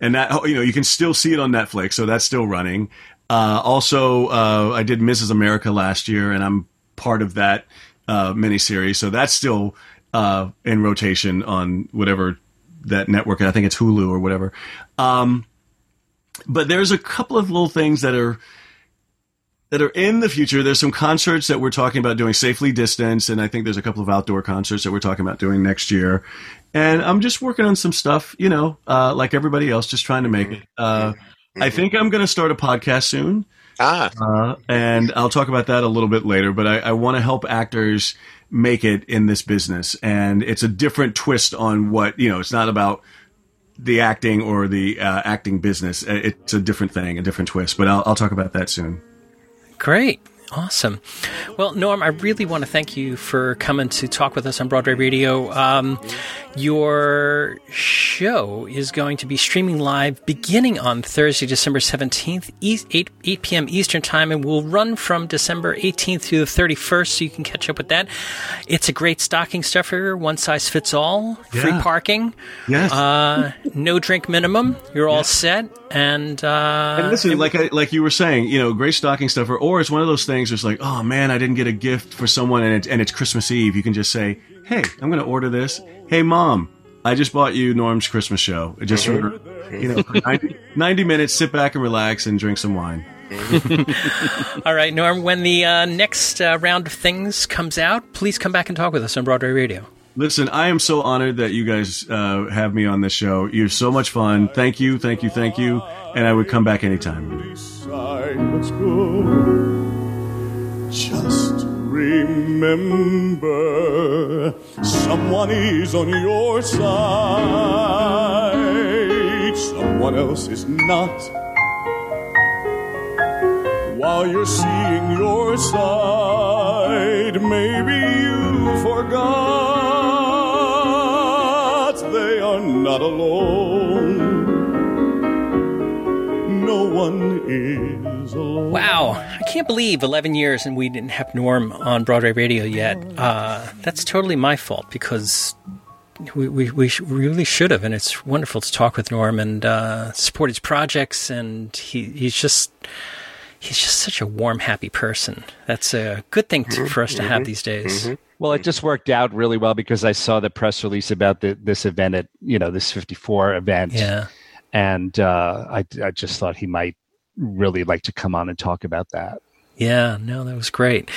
and that you know you can still see it on Netflix, so that's still running. Uh, also, uh, I did Mrs. America last year, and I'm part of that uh, miniseries, so that's still uh, in rotation on whatever that network. I think it's Hulu or whatever. Um, but there's a couple of little things that are that are in the future. There's some concerts that we're talking about doing safely distanced, and I think there's a couple of outdoor concerts that we're talking about doing next year. And I'm just working on some stuff, you know, uh, like everybody else, just trying to make it. Uh, I think I'm going to start a podcast soon. Ah. Uh, and I'll talk about that a little bit later, but I, I want to help actors make it in this business. And it's a different twist on what, you know, it's not about the acting or the uh, acting business. It's a different thing, a different twist, but I'll, I'll talk about that soon. Great. Awesome. Well, Norm, I really want to thank you for coming to talk with us on Broadway Radio. Um, your show is going to be streaming live beginning on Thursday, December 17th, 8, 8 p.m. Eastern Time, and will run from December 18th through the 31st, so you can catch up with that. It's a great stocking stuffer, one size fits all, yeah. free parking, yes. Uh, no drink minimum. You're all set. And, uh, and listen, and like I, like you were saying, you know, great stocking stuffer, or it's one of those things. It's like, oh man, I didn't get a gift for someone, and it's, and it's Christmas Eve. You can just say, hey, I'm going to order this hey mom i just bought you norm's christmas show just for you know 90, <laughs> 90, minutes sit back and relax and drink some wine <laughs> all right norm when the uh, next uh, round of things comes out please come back and talk with us on broadway radio Listen, I am so honored that you guys uh, have me on this show. You're so much fun. Thank you, thank you, thank you. And I would come back anytime. Just remember, someone is on your side, someone else is not. while you're seeing your side. Maybe you forgot they are not alone. No one is. Wow, I can't believe 11 years and we didn't have Norm on Broadway radio yet. Uh, that's totally my fault because we, we, we really should have, and it's wonderful to talk with Norm and uh, support his projects. And he, he's just he's just such a warm, happy person. That's a good thing to, for us to have these days. Well, it just worked out really well because I saw the press release about the, this event at you know this 54 event, Yeah. and uh, I I just thought he might really like to come on and talk about that. Yeah, no, that was great.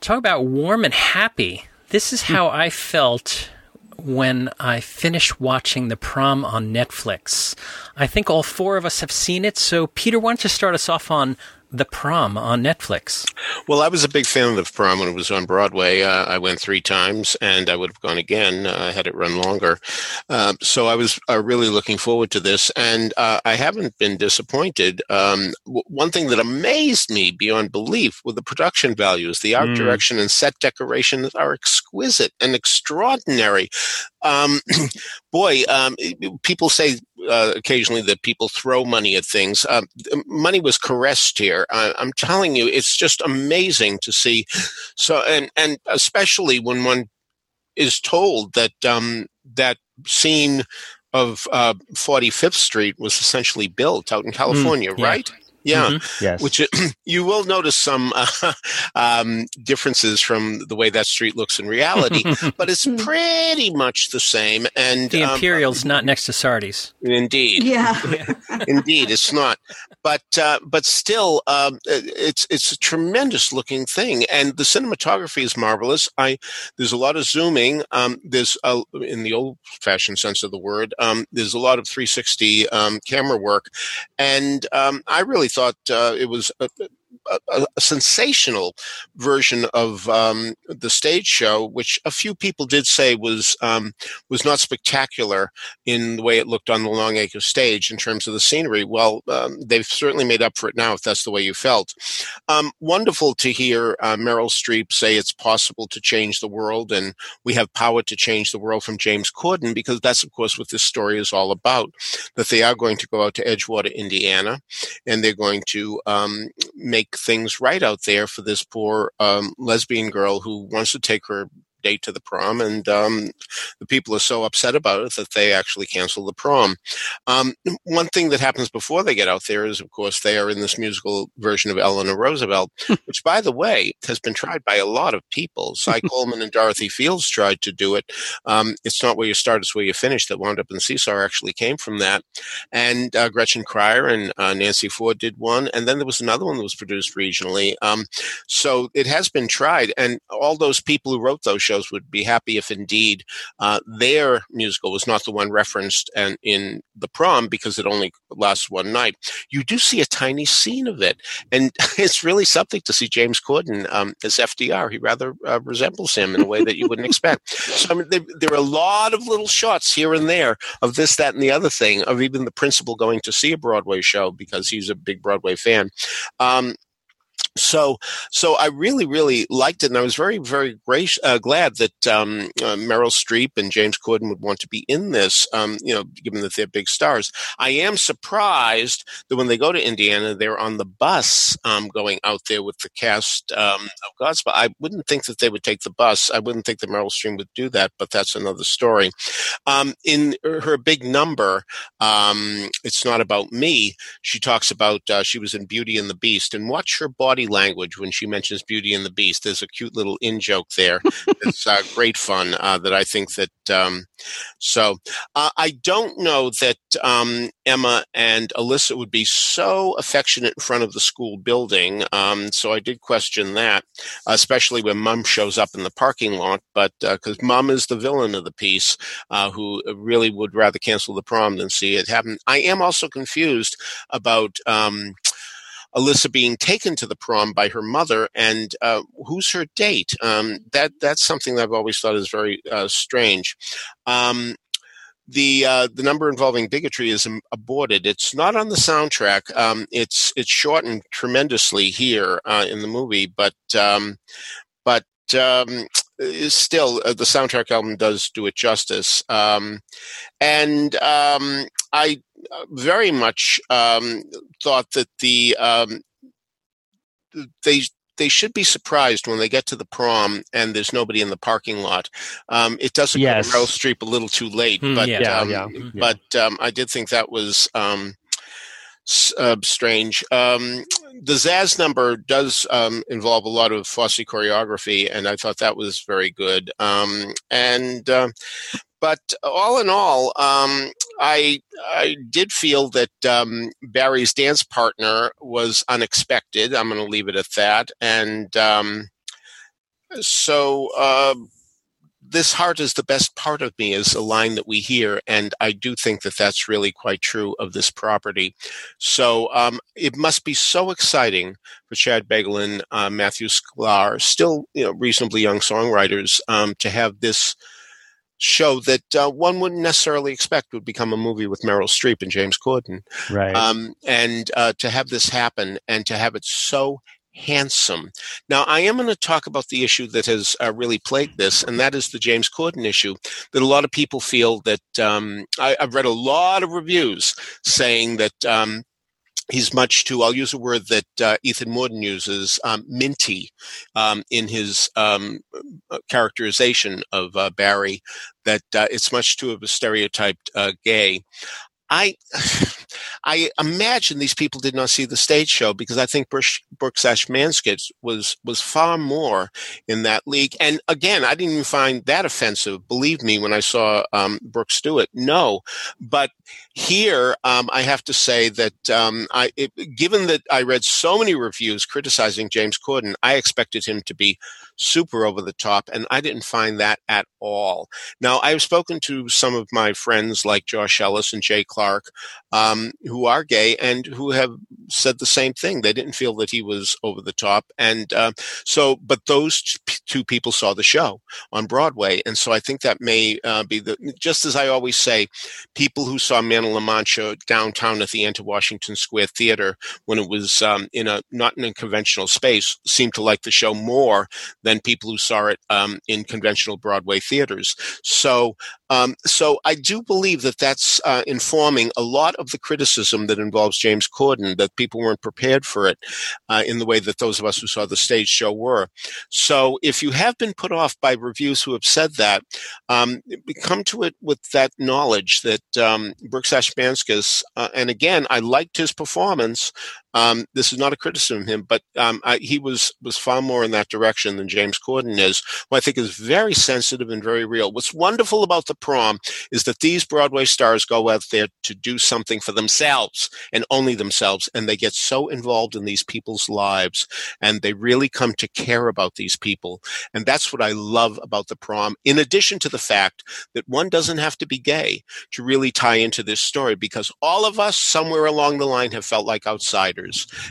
Talk about warm and happy. This is how I felt when I finished watching The Prom on Netflix. I think all four of us have seen it. So, Peter, why don't you start us off on The Prom on Netflix? Well, I was a big fan of the prom when it was on Broadway. Uh, I went three times, and I would have gone again uh, had it run longer. Uh, so I was uh, really looking forward to this, and uh, I haven't been disappointed. Um, w- one thing that amazed me beyond belief were the production values. The art Mm. direction and set decoration are exquisite and extraordinary. Um, <clears throat> boy, um, people say uh, occasionally that people throw money at things. Um, money was caressed here. I, I'm telling you, it's just amazing to see. So, and and especially when one is told that um, that scene of uh, 45th Street was essentially built out in California, yeah. right? Yeah, Mhm. Yes, which <clears throat> you will notice some uh, <laughs> um, differences from the way that street looks in reality, <laughs> but it's pretty much the same. And The um, Imperial's not next to Sardi's. indeed, Yeah. <laughs> indeed, it's not. But uh, but still, um, it's it's a tremendous looking thing, and the cinematography is marvelous. I there's a lot of zooming. Um, there's a, in the old fashioned sense of the word. Um, there's a lot of 360 um, camera work, and um, I really thought uh, it was. A, a, sensational version of um, the stage show, which a few people did say was um, was not spectacular in the way it looked on the Longacre stage in terms of the scenery. Well, um, they've certainly made up for it now, if that's the way you felt. Um, wonderful to hear uh, Meryl Streep say it's possible to change the world and we have power to change the world from James Corden, because that's, of course, what this story is all about. That they are going to go out to Edgewater, Indiana, and they're going to um, make things right out there for this poor um, lesbian girl who wants to take her date to the prom, and um, the people are so upset about it that they actually cancel the prom. Um, one thing that happens before they get out there is, of course, they are in this musical version of Eleanor Roosevelt, which, by the way, has been tried by a lot of people. <laughs> Cy Coleman and Dorothy Fields tried to do it. Um, it's not where you start; it's where you finish. That wound up in Seesaw actually came from that. And uh, Gretchen Cryer and uh, Nancy Ford did one, and then there was another one that was produced regionally. Um, so it has been tried, and all those people who wrote those shows would be happy if indeed uh, their musical was not the one referenced and in the prom because it only lasts one night. You do see a tiny scene of it, and <laughs> it's really something to see James Corden um, as FDR. He rather uh, resembles him in a way that you wouldn't expect. <laughs> So I mean, there, there are a lot of little shots here and there of this, that, and the other thing. Of even the principal going to see a Broadway show because he's a big Broadway fan. Um, so, so I really, really liked it, and I was very, very grac- uh, glad that um, uh, Meryl Streep and James Corden would want to be in this. Um, you know, given that they're big stars, I am surprised that when they go to Indiana, they're on the bus um, going out there with the cast um, of Godspell. I wouldn't think that they would take the bus. I wouldn't think that Meryl Streep would do that, but that's another story. Um, in her big number, um, it's not about me. She talks about uh, she was in Beauty and the Beast, and watch her body language when she mentions Beauty and the Beast. There's a cute little in joke there. it's uh, <laughs> great fun uh, that I think that. Um, so uh, I don't know that um, Emma and Alyssa would be so affectionate in front of the school building. Um, so I did question that, especially when Mum shows up in the parking lot. But because Mum is the villain of the piece, uh, who really would rather cancel the prom than see it happen. I am also confused about. Um, Alyssa being taken to the prom by her mother, and uh, who's her date? Um, that that's something that I've always thought is very uh, strange. Um, the uh, the number involving bigotry is aborted. It's not on the soundtrack. Um, it's it's shortened tremendously here uh, in the movie, but um, but um, still uh, the soundtrack album does do it justice. Um, and um, I very much um, thought that the they they should be surprised when they get to the prom and there's nobody in the parking lot. Um, it does occur yes. Meryl Streep a little too late, mm, but yeah, um, yeah, yeah. but um, I did think that was um, uh, strange. Um, the Zazz number does um, involve a lot of Fosse choreography, and I thought that was very good. and uh, but all in all, um, I I did feel that um, Barry's dance partner was unexpected. I'm going to leave it at that. And um, so, uh, this heart is the best part of me is a line that we hear, and I do think that that's really quite true of this property. So um, it must be so exciting for Chad Beguelin, uh, Matthew Sklar, still you know reasonably young songwriters, um, to have this show that uh, one wouldn't necessarily expect would become a movie with Meryl Streep and James Corden. Right. Um, and uh, to have this happen and to have it so handsome. Now, I am going to talk about the issue that has uh, really plagued this, and that is the James Corden issue. That a lot of people feel that um, I, have read a lot of reviews saying that um, he's much too i'll use a word that uh, ethan mordden uses um, minty um, in his um, uh, characterization of uh, barry that uh, it's much too of a stereotyped uh, gay I <sighs> I imagine these people did not see the stage show because I think Brooks, Brooks Ashmanskas was was far more in that league. And again, I didn't even find that offensive. Believe me, when I saw um, Brooks do it, no. But here, um, I have to say that um, I, it, given that I read so many reviews criticizing James Corden, I expected him to be super over the top, and I didn't find that at all. Now, I've spoken to some of my friends like Josh Ellis and Jay Clark, um, who are gay and who have said the same thing. They didn't feel that he was over the top, and uh, so, but those two people saw the show on Broadway, and so I think that may uh, be the just as I always say, people who saw Man of La Mancha downtown at the ANTA Washington Square Theater when it was um, in a not in a conventional space seemed to like the show more than people who saw it um, in conventional Broadway theaters. So, um, so I do believe that that's uh, informing a lot of the criticism that involves James Corden. That people weren't prepared for it uh, in the way that those of us who saw the stage show were. So, if you have been put off by reviews who have said that, um, come to it with that knowledge that um, Brooks Ashmanskas, uh, and again, I liked his performance. Um, this is not a criticism of him, but um, I, he was was far more in that direction than James Corden is, who I think is very sensitive and very real. What's wonderful about the prom is that these Broadway stars go out there to do something for themselves and only themselves, and they get so involved in these people's lives, and they really come to care about these people, and that's what I love about the prom. In addition to the fact that one doesn't have to be gay to really tie into this story, because all of us somewhere along the line have felt like outsiders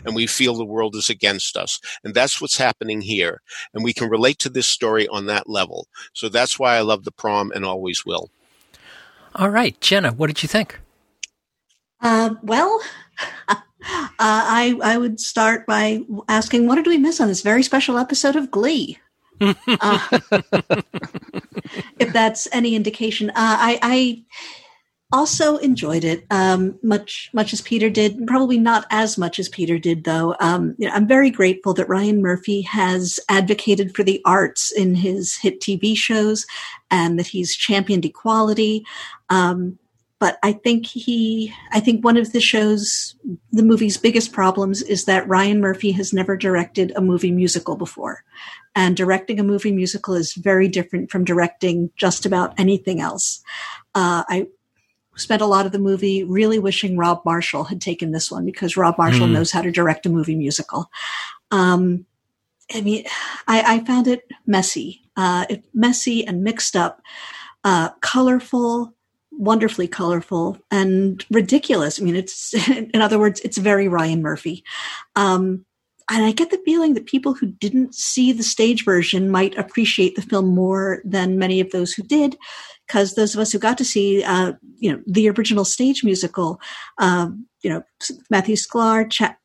and we feel the world is against us. And that's what's happening here. And we can relate to this story on that level. So that's why I love the prom and always will. All right, Jena, what did you think? Uh, well, <laughs> uh, I I would start by asking, what did we miss on this very special episode of Glee? <laughs> uh, <laughs> if that's any indication, uh, I, I also enjoyed it um, much much as Peter did. Probably not as much as Peter did, though. Um, you know, I'm very grateful that Ryan Murphy has advocated for the arts in his hit TV shows, and that he's championed equality. Um, but I think he, I think one of the show's, the movie's biggest problems is that Ryan Murphy has never directed a movie musical before. And directing a movie musical is very different from directing just about anything else. Uh, I spent a lot of the movie really wishing Rob Marshall had taken this one because Rob Marshall mm. knows how to direct a movie musical. Um, I mean, I, I, found it messy, uh, it, messy and mixed up, uh, colorful, wonderfully colorful, and ridiculous. I mean, it's <laughs> in other words, it's very Ryan Murphy. Um, and I get the feeling that people who didn't see the stage version might appreciate the film more than many of those who did because those of us who got to see, uh, you know, the original stage musical, um, you know, Matthew Sklar, Chad,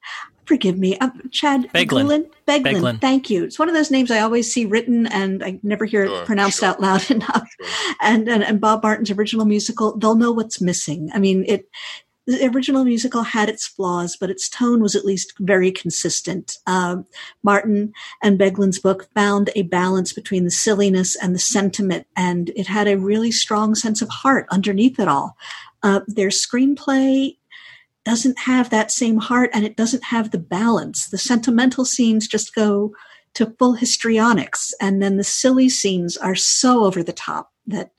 forgive me, uh, Chad Beguelin. Beguelin. Beguelin. Thank you. It's one of those names I always see written and I never hear Sure, it pronounced sure. out loud <laughs> enough. And, and and Bob Martin's original musical, they'll know what's missing. I mean, it. The original musical had its flaws, but its tone was at least very consistent. Um, Martin and Beguelin's book found a balance between the silliness and the sentiment, and it had a really strong sense of heart underneath it all. Uh, their screenplay doesn't have that same heart and it doesn't have the balance. The sentimental scenes just go to full histrionics, and then the silly scenes are so over the top that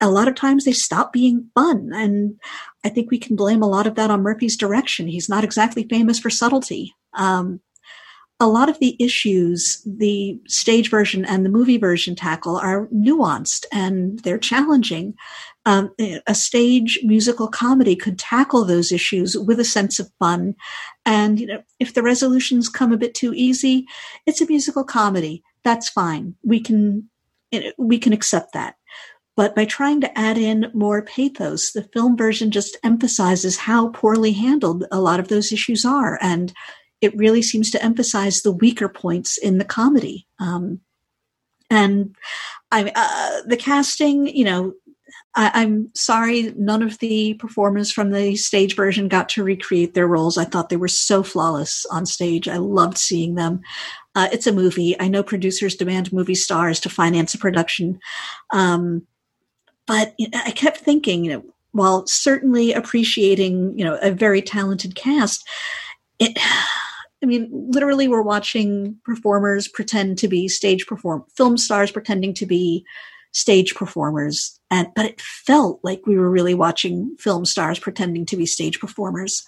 a lot of times they stop being fun. And I think we can blame a lot of that on Murphy's direction. He's not exactly famous for subtlety. Um, a lot of the issues the stage version and the movie version tackle are nuanced and they're challenging. Um, a stage musical comedy could tackle those issues with a sense of fun. And you know, if the resolutions come a bit too easy, it's a musical comedy. That's fine. We can we can accept that. But by trying to add in more pathos, the film version just emphasizes how poorly handled a lot of those issues are. And it really seems to emphasize the weaker points in the comedy. Um, and I, uh, the casting, you know, I, I'm sorry none of the performers from the stage version got to recreate their roles. I thought they were so flawless on stage. I loved seeing them. Uh, it's a movie. I know producers demand movie stars to finance a production. Um, but I kept thinking, you know, while certainly appreciating, you know, a very talented cast, it, <sighs> I mean, literally we're watching performers pretend to be stage perform, film stars pretending to be stage performers. And, but it felt like we were really watching film stars pretending to be stage performers.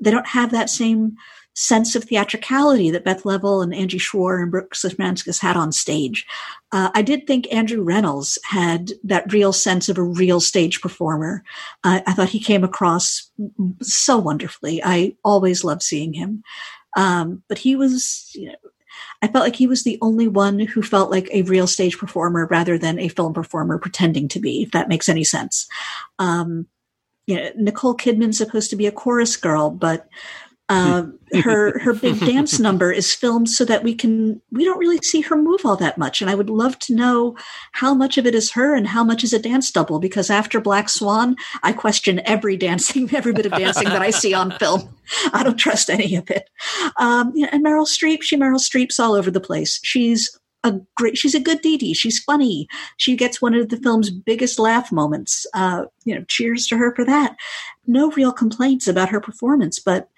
They don't have that same sense of theatricality that Beth Leavel and Angie Schworer and Brooks Ashmanskas had on stage. Uh, I did think Andrew Rannells had that real sense of a real stage performer. Uh, I thought he came across so wonderfully. I always loved seeing him. Um, but he was, you know, I felt like he was the only one who felt like a real stage performer rather than a film performer pretending to be, if that makes any sense. Um, you know, Nicole Kidman's supposed to be a chorus girl, but uh, <laughs> her her big dance number is filmed so that we can we don't really see her move all that much and i would love to know how much of it is her and how much is a dance double because after black swan i question every dancing <laughs> every bit of dancing that i see on film i don't trust any of it um, and meryl streep she meryl streep's all over the place she's a great she's a good Dee. She's funny. She gets one of the film's biggest laugh moments. Uh, you know, cheers to her for that. No real complaints about her performance, but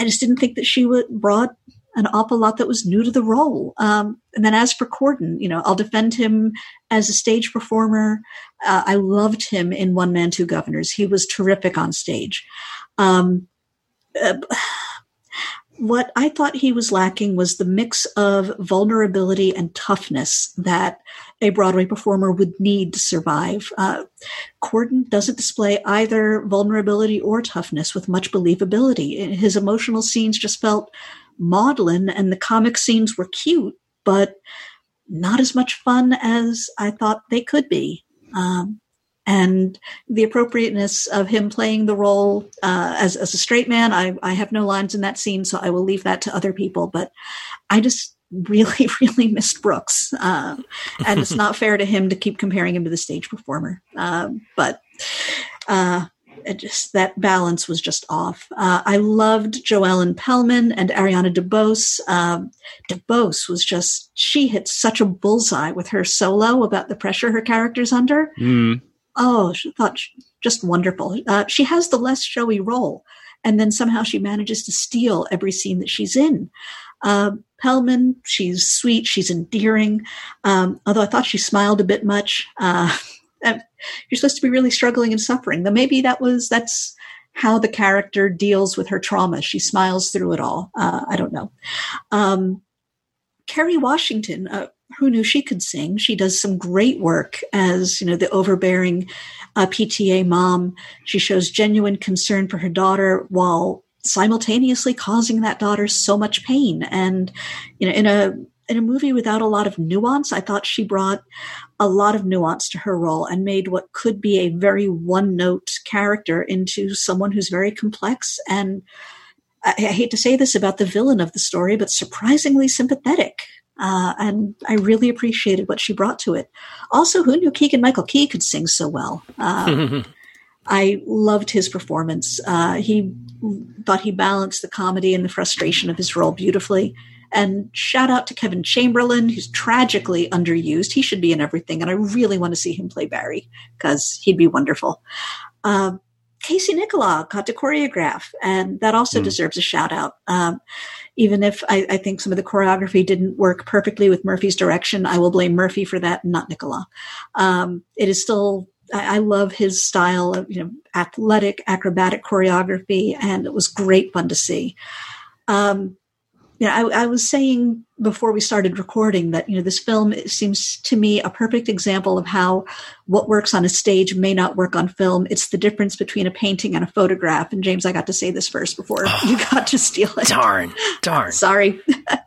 I just didn't think that she would brought an awful lot that was new to the role. Um, and then as for Corden, you know, I'll defend him as a stage performer. Uh, I loved him in One Man, Two Guvnors. He was terrific on stage. Um, uh, what I thought he was lacking was the mix of vulnerability and toughness that a Broadway performer would need to survive. Uh, Corden doesn't display either vulnerability or toughness with much believability. His emotional scenes just felt maudlin, and the comic scenes were cute, but not as much fun as I thought they could be. Um, and the appropriateness of him playing the role uh, as, as a straight man, I, I have no lines in that scene, so I will leave that to other people. But I just really, <laughs> really missed Brooks. Uh, and it's not fair to him to keep comparing him to the stage performer. Uh, but uh, just that balance was just off. Uh, I loved Jo Ellen Pellman and Ariana DeBose. Um, DeBose was just she hit such a bullseye with her solo about the pressure her character's under. Mm. Oh, she thought she, just wonderful. Uh, she has the less showy role, and then somehow she manages to steal every scene that she's in. Uh, Pellman, she's sweet, she's endearing. Um, although I thought she smiled a bit much. Uh, <laughs> you're supposed to be really struggling and suffering. Though maybe that was that's how the character deals with her trauma. She smiles through it all. Uh, I don't know. Um, Kerry Washington, uh, who knew she could sing? She does some great work as you know the overbearing uh, PTA mom. She shows genuine concern for her daughter while simultaneously causing that daughter so much pain. And you know, in a in a movie without a lot of nuance. I thought she brought a lot of nuance to her role and made what could be a very one note character into someone who's very complex and I, I, hate to say this about the villain of the story, but surprisingly sympathetic. Uh, and I really appreciated what she brought to it. Also, who knew Keegan Michael Key could sing so well? Uh, <laughs> I loved his performance. Uh, he thought he balanced the comedy and the frustration of his role beautifully. And shout out to Kevin Chamberlin, who's tragically underused. He should be in everything, and I really want to see him play Barry because he'd be wonderful. Uh, Casey Nicholaw got to choreograph, and that also mm. deserves a shout out. Um, even if I, I, think some of the choreography didn't work perfectly with Murphy's direction, I will blame Murphy for that, not Nicholaw. Um, it is still, I, I, love his style of you know athletic, acrobatic choreography, and it was great fun to see. Um, you know, I, I, was saying before we started recording that you know this film seems to me a perfect example of how what works on a stage may not work on film. It's the difference between a painting and a photograph. And James, I got to say this first before oh, you got to steal it. Darn, darn. Sorry. <laughs> uh,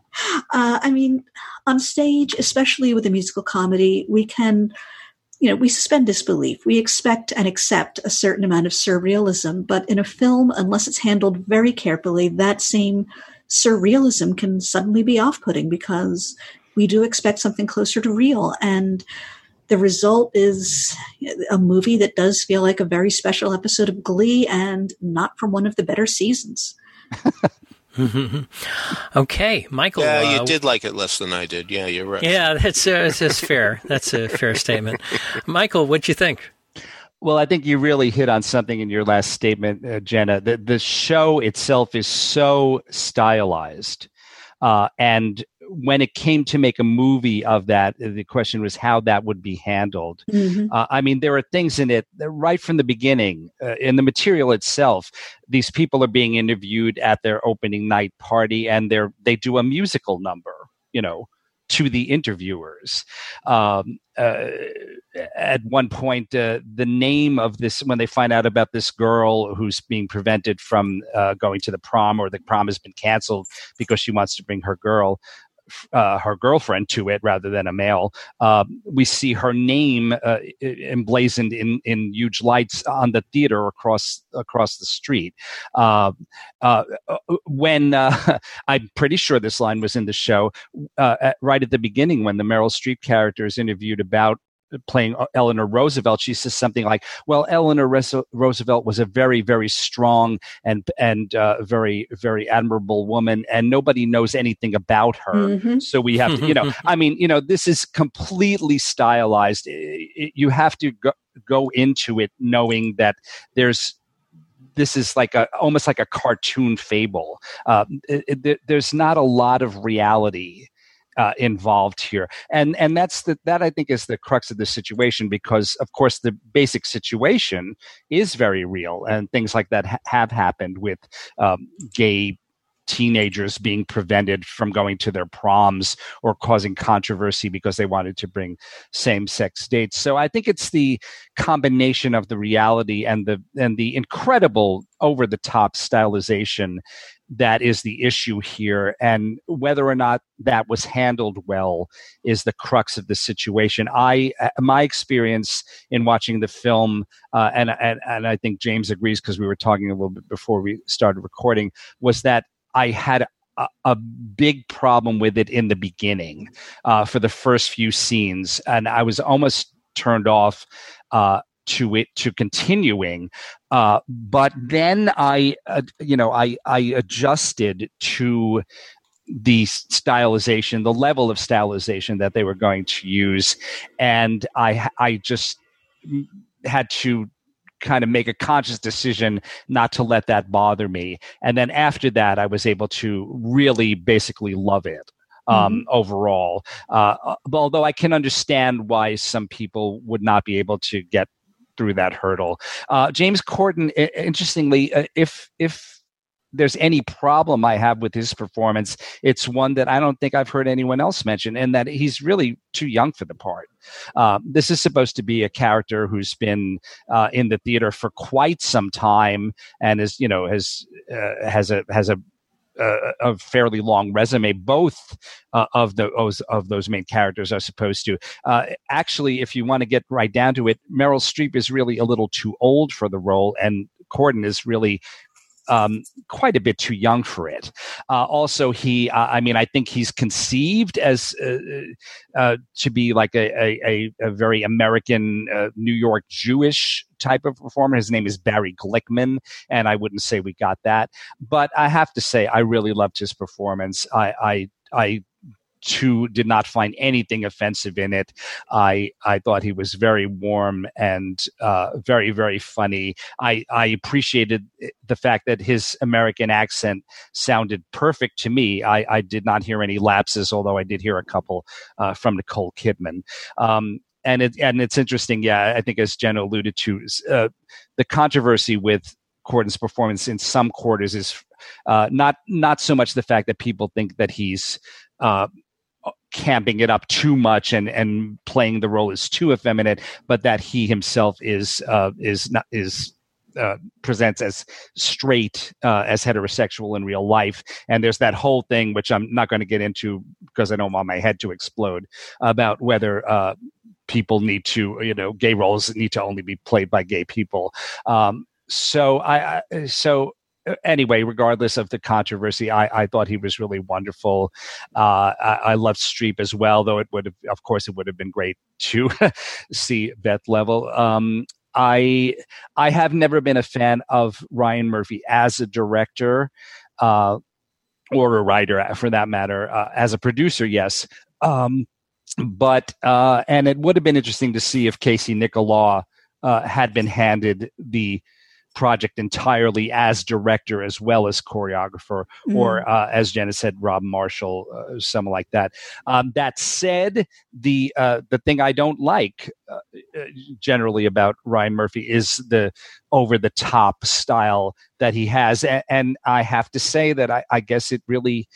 I mean, on stage, especially with a musical comedy, we can you know, we suspend disbelief. We expect and accept a certain amount of surrealism, but in a film, unless it's handled very carefully, that same surrealism can suddenly be off putting because we do expect something closer to real. And the result is a movie that does feel like a very special episode of Glee and not from one of the better seasons. <laughs> okay, Michael. Yeah, you uh, did like it less than I did. Yeah, you're right. Yeah, that's uh, that's fair. That's a fair statement. <laughs> Michael, what'd you think? Well, I think you really hit on something in your last statement, uh, Jena. The, the show itself is so stylized. Uh, and when it came to make a movie of that, the question was how that would be handled. Mm-hmm. Uh, I mean, there are things in it right from the beginning, uh, in the material itself. These people are being interviewed at their opening night party, and they're they do a musical number. You know, to the interviewers. Um, uh, at one point, uh, the name of this, when they find out about this girl who's being prevented from uh, going to the prom or the prom has been canceled because she wants to bring her girl, uh, her girlfriend to it rather than a male. Uh, we see her name uh, emblazoned in, in huge lights on the theater across across the street. Uh, uh, uh, when <laughs> I'm pretty sure this line was in the show right at the beginning when the Meryl Streep character is interviewed about playing Eleanor Roosevelt, she says something like, "Well, Eleanor Roosevelt was a very, very strong and and uh, very, very admirable woman, and nobody knows anything about her. Mm-hmm. So we have to, you know, <laughs> I mean, you know, this is completely stylized. you have to go, go into it knowing that there's this is like a almost like a cartoon fable. Uh, it, it, there's not a lot of reality uh, involved here, and and that's the that I think is the crux of the situation because of course the basic situation is very real, and things like that ha- have happened with um, gay teenagers being prevented from going to their proms or causing controversy because they wanted to bring same-sex dates. So I think it's the combination of the reality and the and the incredible over-the-top stylization that is the issue here and whether or not that was handled well is the crux of the situation. I uh, my experience in watching the film uh, and, and and i think james agrees because we were talking a little bit before we started recording was that i had a, a big problem with it in the beginning uh, for the first few scenes and i was almost turned off uh, to it to continuing uh, but then i uh, you know i i adjusted to the stylization the level of stylization that they were going to use and i i just had to kind of make a conscious decision not to let that bother me and then after that i was able to really basically love it um, mm-hmm. overall. Uh, although I can understand why some people would not be able to get through that hurdle. Uh, James Corden, interestingly, uh, if if there's any problem I have with his performance, it's one that I don't think I've heard anyone else mention, and that he's really too young for the part. Uh, this is supposed to be a character who's been uh, in the theater for quite some time and is, you know, has uh, has a has a uh, a fairly long resume. Both uh, of those of those main characters are supposed to. Uh, actually, if you want to get right down to it, Meryl Streep is really a little too old for the role, and Corden is really um, quite a bit too young for it. Uh, also, he, uh, I mean, I think he's conceived as uh, uh to be like a, a, a very American, uh, New York Jewish type of performer. His name is Barry Glickman, and I wouldn't say we got that, but I have to say I really loved his performance. I, I, I too did not find anything offensive in it. I I thought he was very warm and uh, very very funny. I I appreciated the fact that his American accent sounded perfect to me. I I did not hear any lapses, although I did hear a couple uh, from Nicole Kidman. Um, and it and it's interesting. Yeah, I think as Jen alluded to, uh, the controversy with Corden's performance in some quarters is uh, not not so much the fact that people think that he's uh, camping it up too much and and playing the role as too effeminate, but that he himself is uh, is not is uh, presents as straight uh, as heterosexual in real life. And there's that whole thing which i'm not going to get into because i don't want my head to explode about whether uh, people need to you know gay roles need to only be played by gay people. Um, so i, I so anyway, regardless of the controversy, I, I thought he was really wonderful. Uh, I, I loved Streep as well, though it would have, of course, it would have been great to <laughs> see Beth Leavel. Um, I I have never been a fan of Ryan Murphy as a director, uh, or a writer for that matter. Uh, as a producer, yes. Um, but uh, and it would have been interesting to see if Casey Nicholaw uh, had been handed the project entirely as director as well as choreographer, mm. or uh, as Jena said, Rob Marshall, uh, something like that. Um, that said, the uh, the thing I don't like uh, uh, generally about Ryan Murphy is the over the top style that he has, and, and I have to say that I, I guess it really.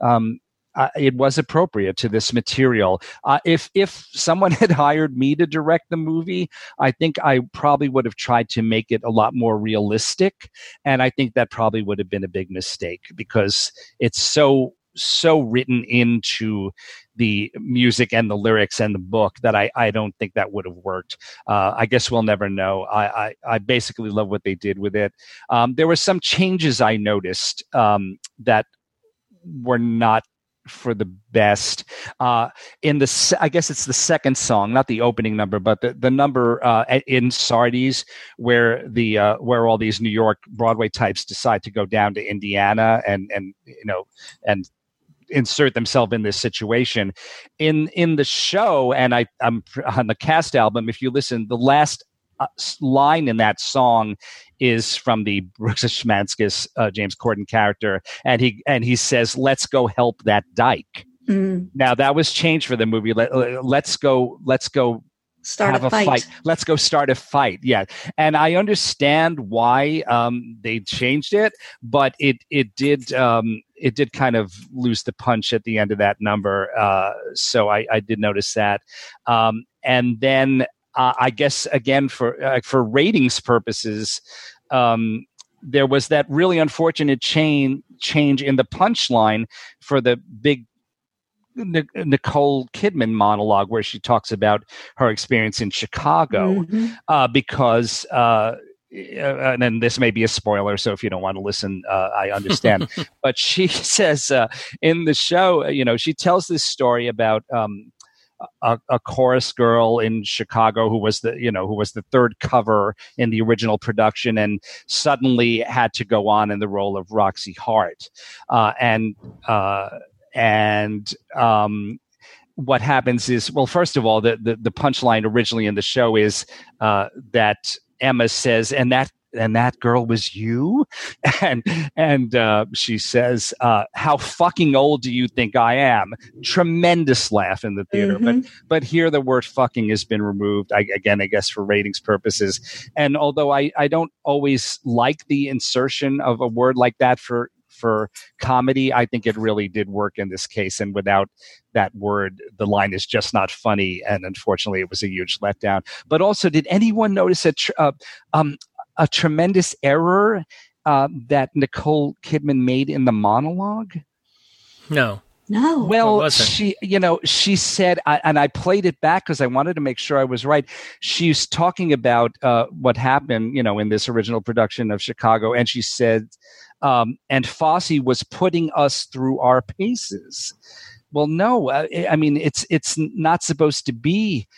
Um, uh, it was appropriate to this material. Uh, if if someone <laughs> had hired me to direct the movie, I think I probably would have tried to make it a lot more realistic, and I think that probably would have been a big mistake because it's so so written into the music and the lyrics and the book that I, I don't think that would have worked. Uh, I guess we'll never know. I, I, I, basically love what they did with it. Um, there were some changes I noticed um, that were not for the best. Uh, in the, I guess it's the second song, not the opening number, but the, the number uh, in Sardi's, where the uh, where all these New York Broadway types decide to go down to Indiana and and you know and insert themselves in this situation in in the show and i i'm on the cast album if you listen the last uh, line in that song is from the <laughs> Brooks Ashmanskas uh, James Corden character, and he and he says, "Let's go help that dyke." Mm. Now that was changed for the movie. Let, us go. Let's go. Start have a, fight. fight. Let's go start a fight. Yeah, and I understand why um, they changed it, but it it did um, it did kind of lose the punch at the end of that number. Uh, so I, I did notice that. Um, and then uh, I guess again for uh, for ratings purposes, um, there was that really unfortunate chain change in the punchline for the big Nicole Kidman monologue where she talks about her experience in Chicago mm-hmm. uh, because. Uh, uh and then this may be a spoiler, so if you don't want to listen, uh, I understand. <laughs> but she <laughs> says uh, in the show, you know, she tells this story about um, a, a, chorus girl in Chicago who was the you know who was the third cover in the original production and suddenly had to go on in the role of Roxy Hart, uh, and uh, and um, what happens is well first of all the the, the punchline originally in the show is uh, that Emma says and that and that girl was you? <laughs> And and uh, she says uh, how fucking old do you think i am? Tremendous laugh in the theater mm-hmm. but but here the word fucking has been removed I, again i guess for ratings purposes. And although i i don't always like the insertion of a word like that for for comedy i think it really did work in this case. And without that word the line is just not funny. And unfortunately it was a huge letdown. But also did anyone notice tr- uh, um, a tremendous error uh, that Nicole Kidman made in the monologue? No. No. Well, she, you know, she said, I, and I played it back because I wanted to make sure I was right. She's talking about uh, what happened, you know, in this original production of Chicago, and she said, um, and Fosse was putting us through our paces. Well, no, uh, I mean, it's it's not supposed to be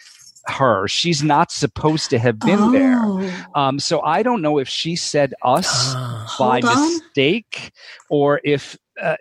her. She's not supposed to have been oh. there. Um, so I don't know if she said us uh, by mistake or if uh,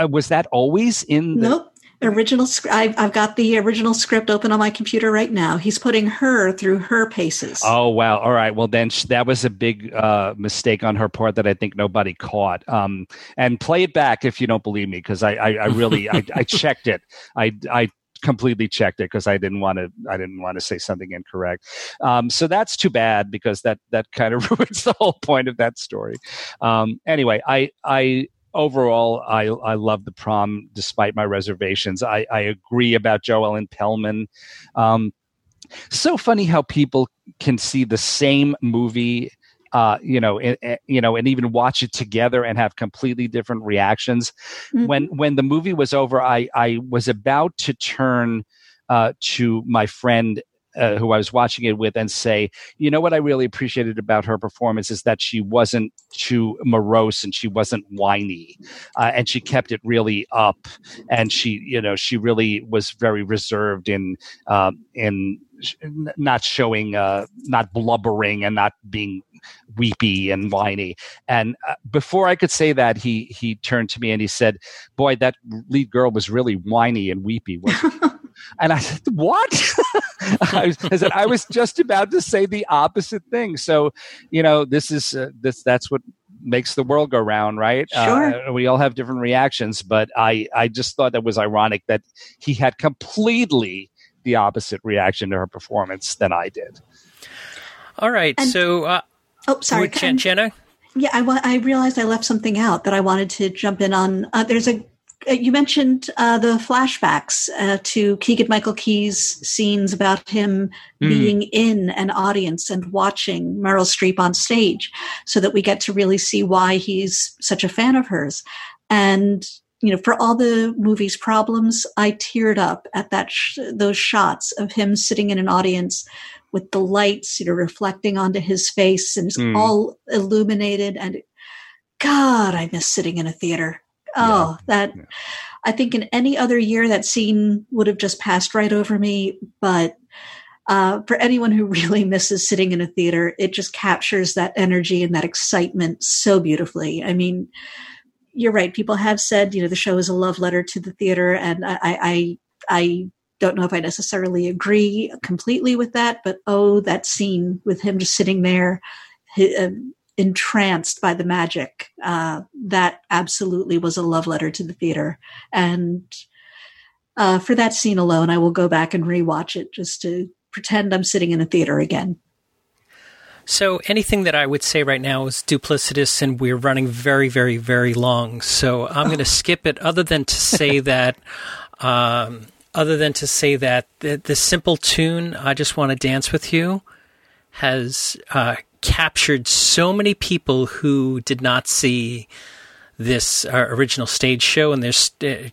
uh, was that always in the- nope. Original I've, I've got the original script open on my computer right now. He's putting her through her paces. Oh wow. All right. Well then that was a big uh, mistake on her part that i think nobody caught. Um, and play it back if you don't believe me because I, I, I, really I, I <laughs> checked it. I i completely checked it because I didn't want to I didn't want to say something incorrect. Um, so that's too bad because that that kind of <laughs> ruins the whole point of that story. Um, anyway, I I overall, I I love the prom despite my reservations. I, I agree about Jo Ellen Pellman. Um, so funny how people can see the same movie uh, you know, and, you know, and even watch it together and have completely different reactions. Mm-hmm. When when the movie was over, I I was about to turn uh, to my friend uh, who I was watching it with and say, you know what I really appreciated about her performance is that she wasn't too morose and she wasn't whiny, uh, and she kept it really up, and she, you know, she really was very reserved in um, in not showing, uh, not blubbering, and not being weepy and whiny. And uh, before I could say that, he he turned to me and he said, "Boy, that lead girl was really whiny and weepy." <laughs> And I said, "What?" <laughs> I, was, I, said, "I was just about to say the opposite thing." So, you know, this is uh, this that's what makes the world go round, right? Sure. Uh, we all have different reactions, but I I just thought that was ironic that he had completely the opposite reaction to her performance than I did. All right, and, so uh, oh, sorry, Jena. Yeah, I, I realized I left something out that I wanted to jump in on. Uh, there's a uh, you mentioned uh, the flashbacks uh, to Keegan Michael Key's scenes about him mm. being in an audience and watching Meryl Streep on stage, so that we get to really see why he's such a fan of hers. And you know, for all the movie's problems, I teared up at that sh- those shots of him sitting in an audience with the lights, you know, reflecting onto his face and it's mm. all illuminated. And God, I miss sitting in a theater. Oh, yeah. that yeah. I think in any other year that scene would have just passed right over me. But uh, for anyone who <laughs> really misses sitting in a theater, it just captures that energy and that excitement so beautifully. I mean, you're right. People have said, you know, the show is a love letter to the theater, and I, I, I don't know if I necessarily agree completely with that. But oh, that scene with him just sitting there, um, entranced by the magic. Uh, that absolutely was a love letter to the theater. And uh, for that scene alone, I will go back and rewatch it just to pretend I'm sitting in a theater again. So anything that I would say right now is duplicitous, and we're running very, very, very long. So I'm going <laughs> to skip it. Other than to say <laughs> that, um, other than to say that the, the simple tune "I Just Want to Dance with You" has uh, captured so many people who did not see this uh, original stage show, and there's, uh,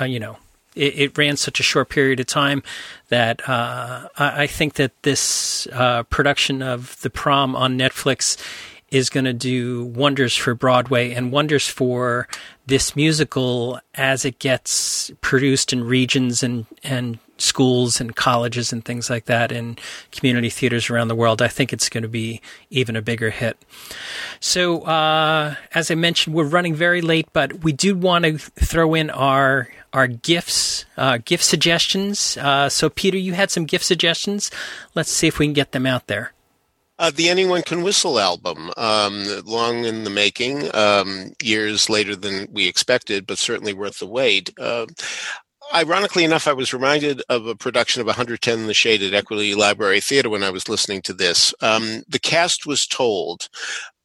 uh, you know, it, it, ran such a short period of time that uh, I, I, think that this uh, production of The Prom on Netflix is going to do wonders for Broadway and wonders for this musical as it gets produced in regions and and schools and colleges and things like that in community theaters around the world, I think it's going to be even a bigger hit. So, uh, as I mentioned, we're running very late, but we do want to throw in our our gifts, uh, gift suggestions. Uh, so, Peter, you had some gift suggestions. Let's see if we can get them out there. Uh, the Anyone Can Whistle album, um, long in the making, um, years later than we expected, but certainly worth the wait. Uh, ironically enough, I was reminded of a production of 110 in the Shade at Equity Library Theater when I was listening to this. Um, the cast was told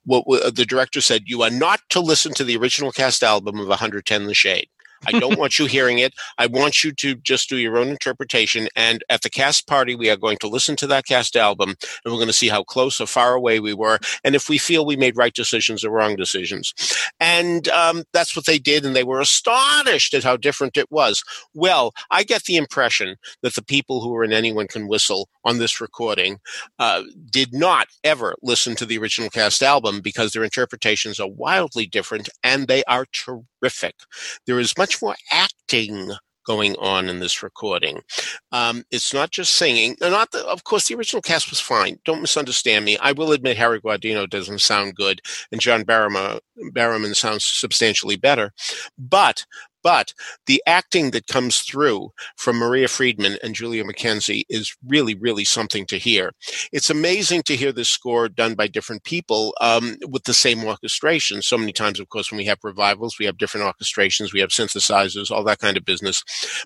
what the director said: "You are not to listen to the original cast album of 110 in the Shade." I don't <laughs> want you hearing it. I want you to just do your own interpretation. And at the cast party, we are going to listen to that cast album and we're going to see how close or far away we were. And if we feel we made right decisions or wrong decisions. And um, that's what they did. And they were astonished at how different it was. Well, I get the impression that the people who were in Anyone Can Whistle on this recording uh, did not ever listen to the original cast album because their interpretations are wildly different and they are terrific. There is much more acting going on in this recording. Um, it's not just singing. Not the, of course, the original cast was fine. Don't misunderstand me. I will admit Harry Guardino doesn't sound good, and John Barrowman, Barrowman sounds substantially better. But but the acting that comes through from Maria Friedman and Julia McKenzie is really, really something to hear. It's amazing to hear this score done by different people um, with the same orchestration. So many times, of course, when we have revivals, we have different orchestrations, we have synthesizers, all that kind of business.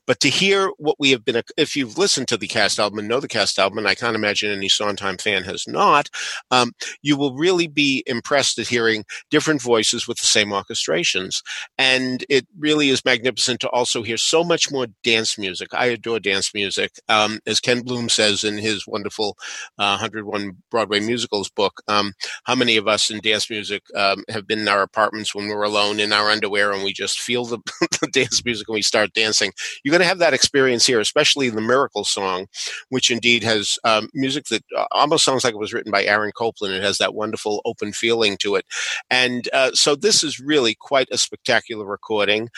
But to hear what we have been, if you've listened to the cast album and know the cast album, and I can't imagine any Sondheim fan has not, um, you will really be impressed at hearing different voices with the same orchestrations. And it really is magnificent to also hear so much more dance music. I adore dance music. Um, as Ken Bloom says in his wonderful uh, 101 Broadway musicals book, um, how many of us in dance music um, have been in our apartments when we're alone in our underwear and we just feel the, <laughs> the dance music and we start dancing? You're going to have that experience here, especially in the Miracle song, which indeed has um, music that uh, almost sounds like it was written by Aaron Copland. It has that wonderful open feeling to it. And uh, so this is really quite a spectacular recording.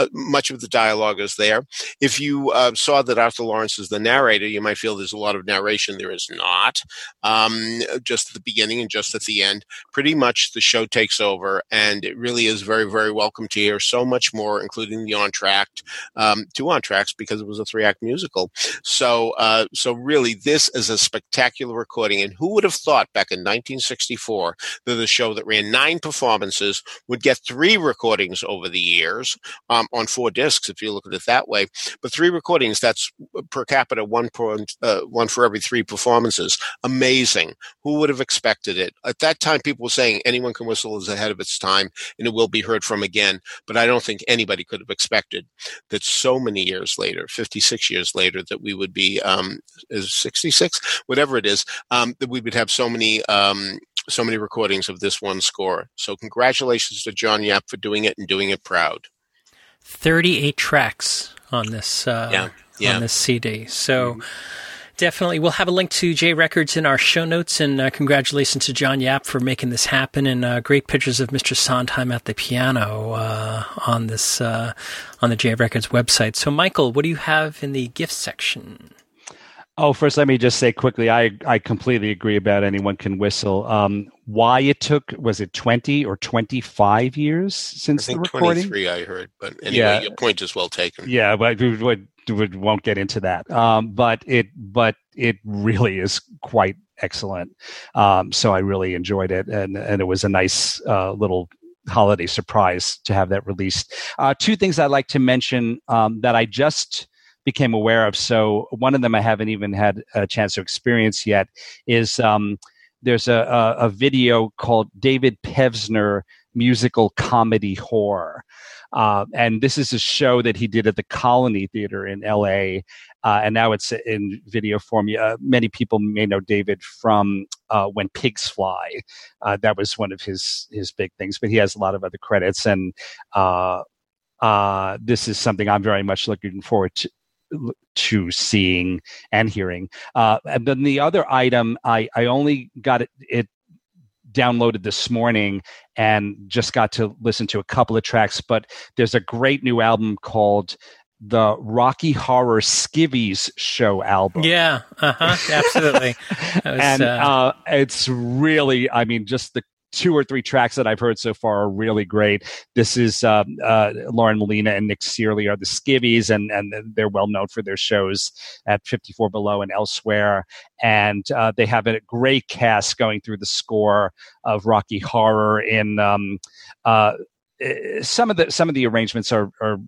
Uh, much of the dialogue is there. If you uh, saw that Arthur Laurents is the narrator, you might feel there's a lot of narration. There is not. Um, just at the beginning and just at the end, pretty much the show takes over, and it really is very, very welcome to hear so much more, including the entr'acte, um, two entr'actes because it was a three-act musical. So, uh, so really, this is a spectacular recording. And who would have thought back in 1964 that a show that ran nine performances would get three recordings over the years? Um, on four discs, if you look at it that way. But three recordings, that's per capita, one, per, uh, one for every three performances. Amazing. Who would have expected it? At that time, people were saying anyone can whistle is ahead of its time and it will be heard from again. But I don't think anybody could have expected that so many years later, 56 years later, that we would be, um, is 66, whatever it is, um, that we would have so many, um, so many recordings of this one score. So congratulations to John Yap for doing it and doing it proud. 38 tracks on this uh, yeah, yeah. on this CD. So mm-hmm. definitely, we'll have a link to JAY Records in our show notes. And uh, congratulations to John Yap for making this happen. And uh, great pictures of Mr. Sondheim at the piano uh, on this uh, on the JAY Records website. So, Michael, what do you have in the gift section? Oh, first, let me just say quickly, I, I completely agree about anyone can whistle. Um, why it took, was it 20 or 25 years since the recording? 23, I heard. But anyway, yeah. your point is well taken. Yeah, but we, we, we won't get into that. Um, but it, but it really is quite excellent. Um, so I really enjoyed it. And, and it was a nice uh, little holiday surprise to have that released. Uh, two things I'd like to mention um, that I just became aware of. So one of them I haven't even had a chance to experience yet is um, there's a, a, a, video called David Pevsner musical comedy horror. Uh, and this is a show that he did at the Colony Theater in LA. Uh, and now it's in video form. Uh, many people may know David from uh, When Pigs Fly. Uh, that was one of his his big things, but he has a lot of other credits. And uh, this is something I'm very much looking forward to, to seeing and hearing. Uh, and then the other item, I, I only got it, it downloaded this morning and just got to listen to a couple of tracks, but there's a great new album called the Rocky Horror Skivvies show album. Yeah, uh huh, absolutely. <laughs> Was, and uh... Uh, it's really, I mean, just the two or three tracks that I've heard so far are really great. This is um, uh, Lauren Molina and Nick Cearley are the Skivvies, and and they're well known for their shows at 54 Below and elsewhere. And uh, they have a great cast going through the score of Rocky Horror. In um, uh, some of the some of the arrangements are, are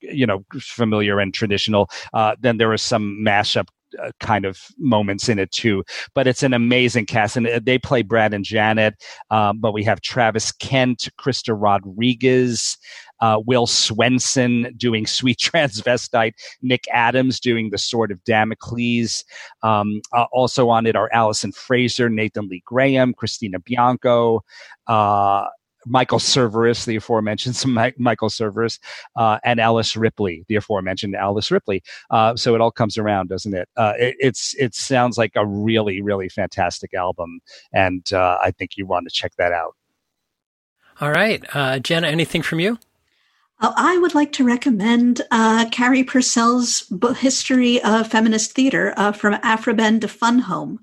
you know familiar and traditional. Uh, then there are some mashup uh, kind of moments in it too. But it's an amazing cast, and uh, they play Brad and Janet. Um, but we have Travis Kent, Krysta Rodriguez, uh, Will Swenson doing <laughs> Sweet Transvestite, Nick Adams doing The Sword of Damocles. Um, uh, also on it are Alison Fraser, Nathan Lee Graham, Christina Bianco. Uh, Michael Cerveris, the aforementioned <laughs> Michael Cerveris, uh, and Alice Ripley, the aforementioned Alice Ripley. Uh, so it all comes around, doesn't it? Uh, it? It's it sounds like a really really fantastic album, and uh, I think you want to check that out. All right, uh, Jena, anything from you? Uh, I would like to recommend uh, Carey Purcell's book, History of Feminist Theater uh, from Aphra Behn to Fun Home,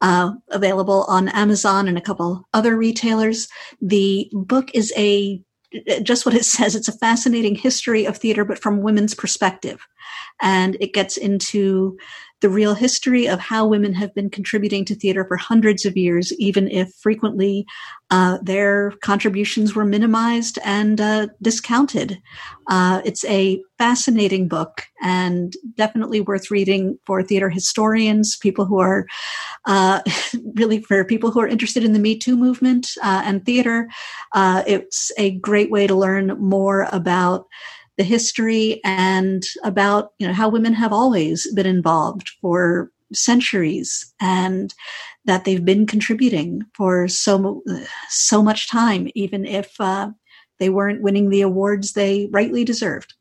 uh, available on Amazon and a couple other retailers. The book is a just what it <laughs> says. It's a fascinating history of theater, but from women's perspective. And it gets into the real history of how women have been contributing to theater for hundreds of years, even if frequently uh, their contributions were minimized and uh, discounted. Uh, it's a fascinating book and definitely worth reading for theater historians, people who are uh, <laughs> really for people who are interested in the Me Too movement uh, and theater. Uh, it's a great way to learn more about the history and about you know how women have always been involved for centuries and that they've been contributing for so so much time even if uh, they weren't winning the awards they rightly deserved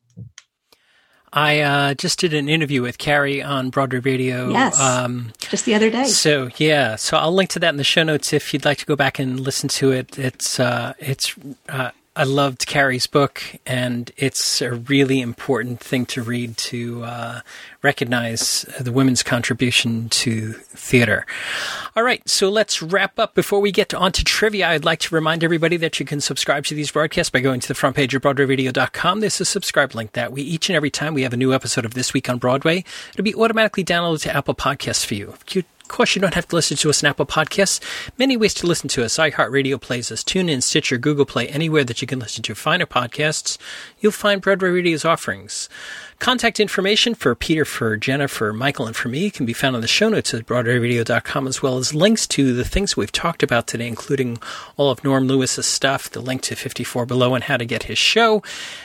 I uh, just did an interview with Carey on Broadway Radio. Yes, um, just the other day. So yeah, so I'll link to that in the show notes if you'd like to go back and listen to it. It's uh, it's uh, I loved Carey's book, and it's a really important thing to read to uh, recognize the women's contribution to theater. All right, so let's wrap up. Before we get on to trivia, I'd like to remind everybody that you can subscribe to these broadcasts by going to the front page of BroadwayRadio.com. There's a subscribe link that we each and every time we have a new episode of This Week on Broadway, it'll be automatically downloaded to Apple Podcasts for you. If you of course, you don't have to listen to us on Apple Podcasts. Many ways to listen to us. iHeartRadio plays us. TuneIn, Stitcher, Google Play, anywhere that you can listen to finer podcasts, you'll find Broadway Radio's offerings. Contact information for Peter, for Jennifer, Michael, and for me can be found on the show notes at BroadwayRadio.com, as well as links to the things we've talked about today, including all of Norm Lewis's stuff, the link to 54 Below and how to get his show,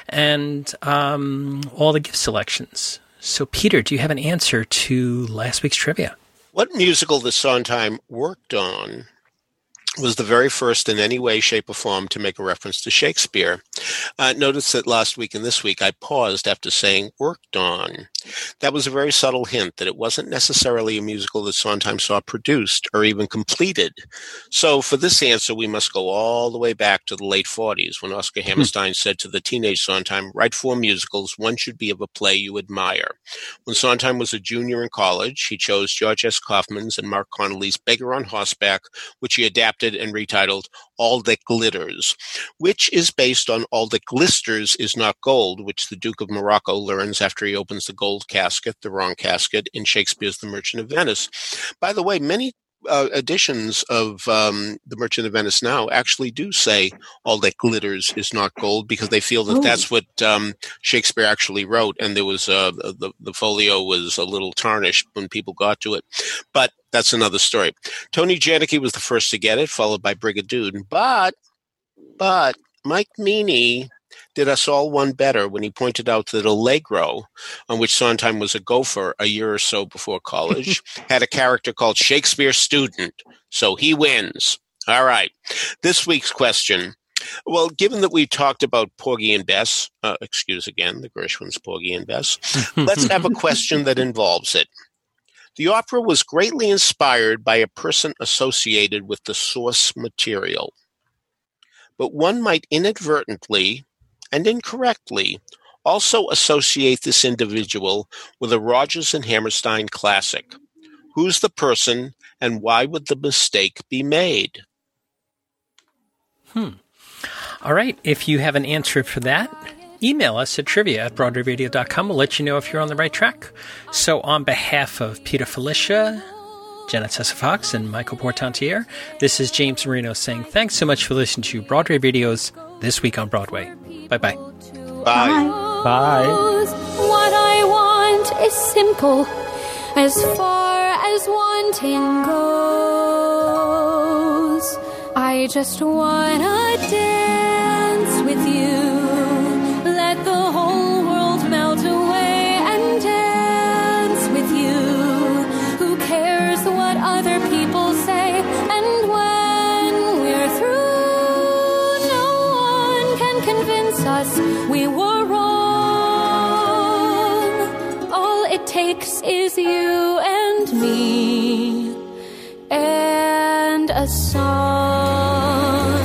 and um, all the gift selections. So, Peter, do you have an answer to last week's trivia? What musical the Sondheim worked on was the very first in any way, shape, or form to make a reference to Shakespeare. Uh, notice that last week and this week I paused after saying worked on. That was a very subtle hint that it wasn't necessarily a musical that Sondheim saw produced or even completed. So for this answer, we must go all the way back to the late 40s when Oscar hmm. Hammerstein said to the teenage Sondheim, write four musicals, one should be of a play you admire. When Sondheim was a junior in college, he chose George S. Kaufman's and Marc Connelly's Beggar on Horseback, which he adapted and retitled All That Glitters, which is based on All That Glisters is Not Gold, which the Duke of Morocco learns after he opens the gold casket, the wrong casket, in Shakespeare's The Merchant of Venice. By the way, many uh, editions of um, The Merchant of Venice now actually do say all that glitters is not gold because they feel that oh. that's what um, Shakespeare actually wrote, and there was uh, the the folio was a little tarnished when people got to it, but that's another story. Tony Janicki was the first to get it, followed by Brigadoon, but but Mike Meany did us all one better when he pointed out that Allegro, on which Sondheim was a gopher a year or so before college, <laughs> had a character called Shakespeare Student. So he wins. All right. This week's question. Well, given that we talked about Porgy and Bess, uh, excuse again, the Gershwins, Porgy and Bess, let's have a <laughs> question that involves it. The opera was greatly inspired by a person associated with the source material. But one might inadvertently and incorrectly also associate this individual with a Rodgers and Hammerstein classic. Who's the person and why would the mistake be made? Hmm. All right. If you have an answer for that, email us at trivia at broadwayradio.com. We'll let you know if you're on the right track. So, on behalf of Peter Filichia, Jena Tesse Fox, and Michael Portantiere, this is James Marino saying thanks so much for listening to Broadway Radio's This Week on Broadway. Bye-bye. Bye. Bye. What I want is simple as far as wanting goes. I just wanna dance us we were wrong. All it takes is you and me and a song.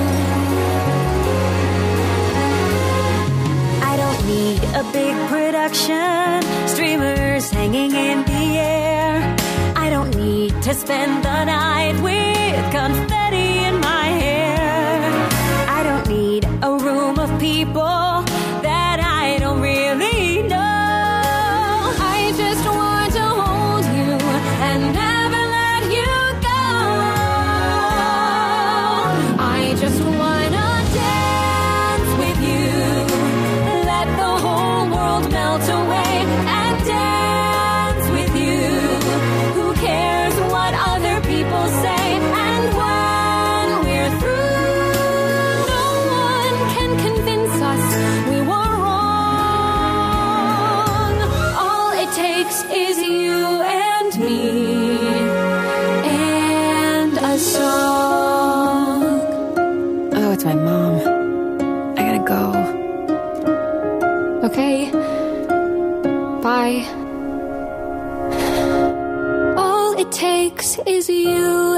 I don't need a big production, streamers hanging in the air. I don't need to spend the night with confetti you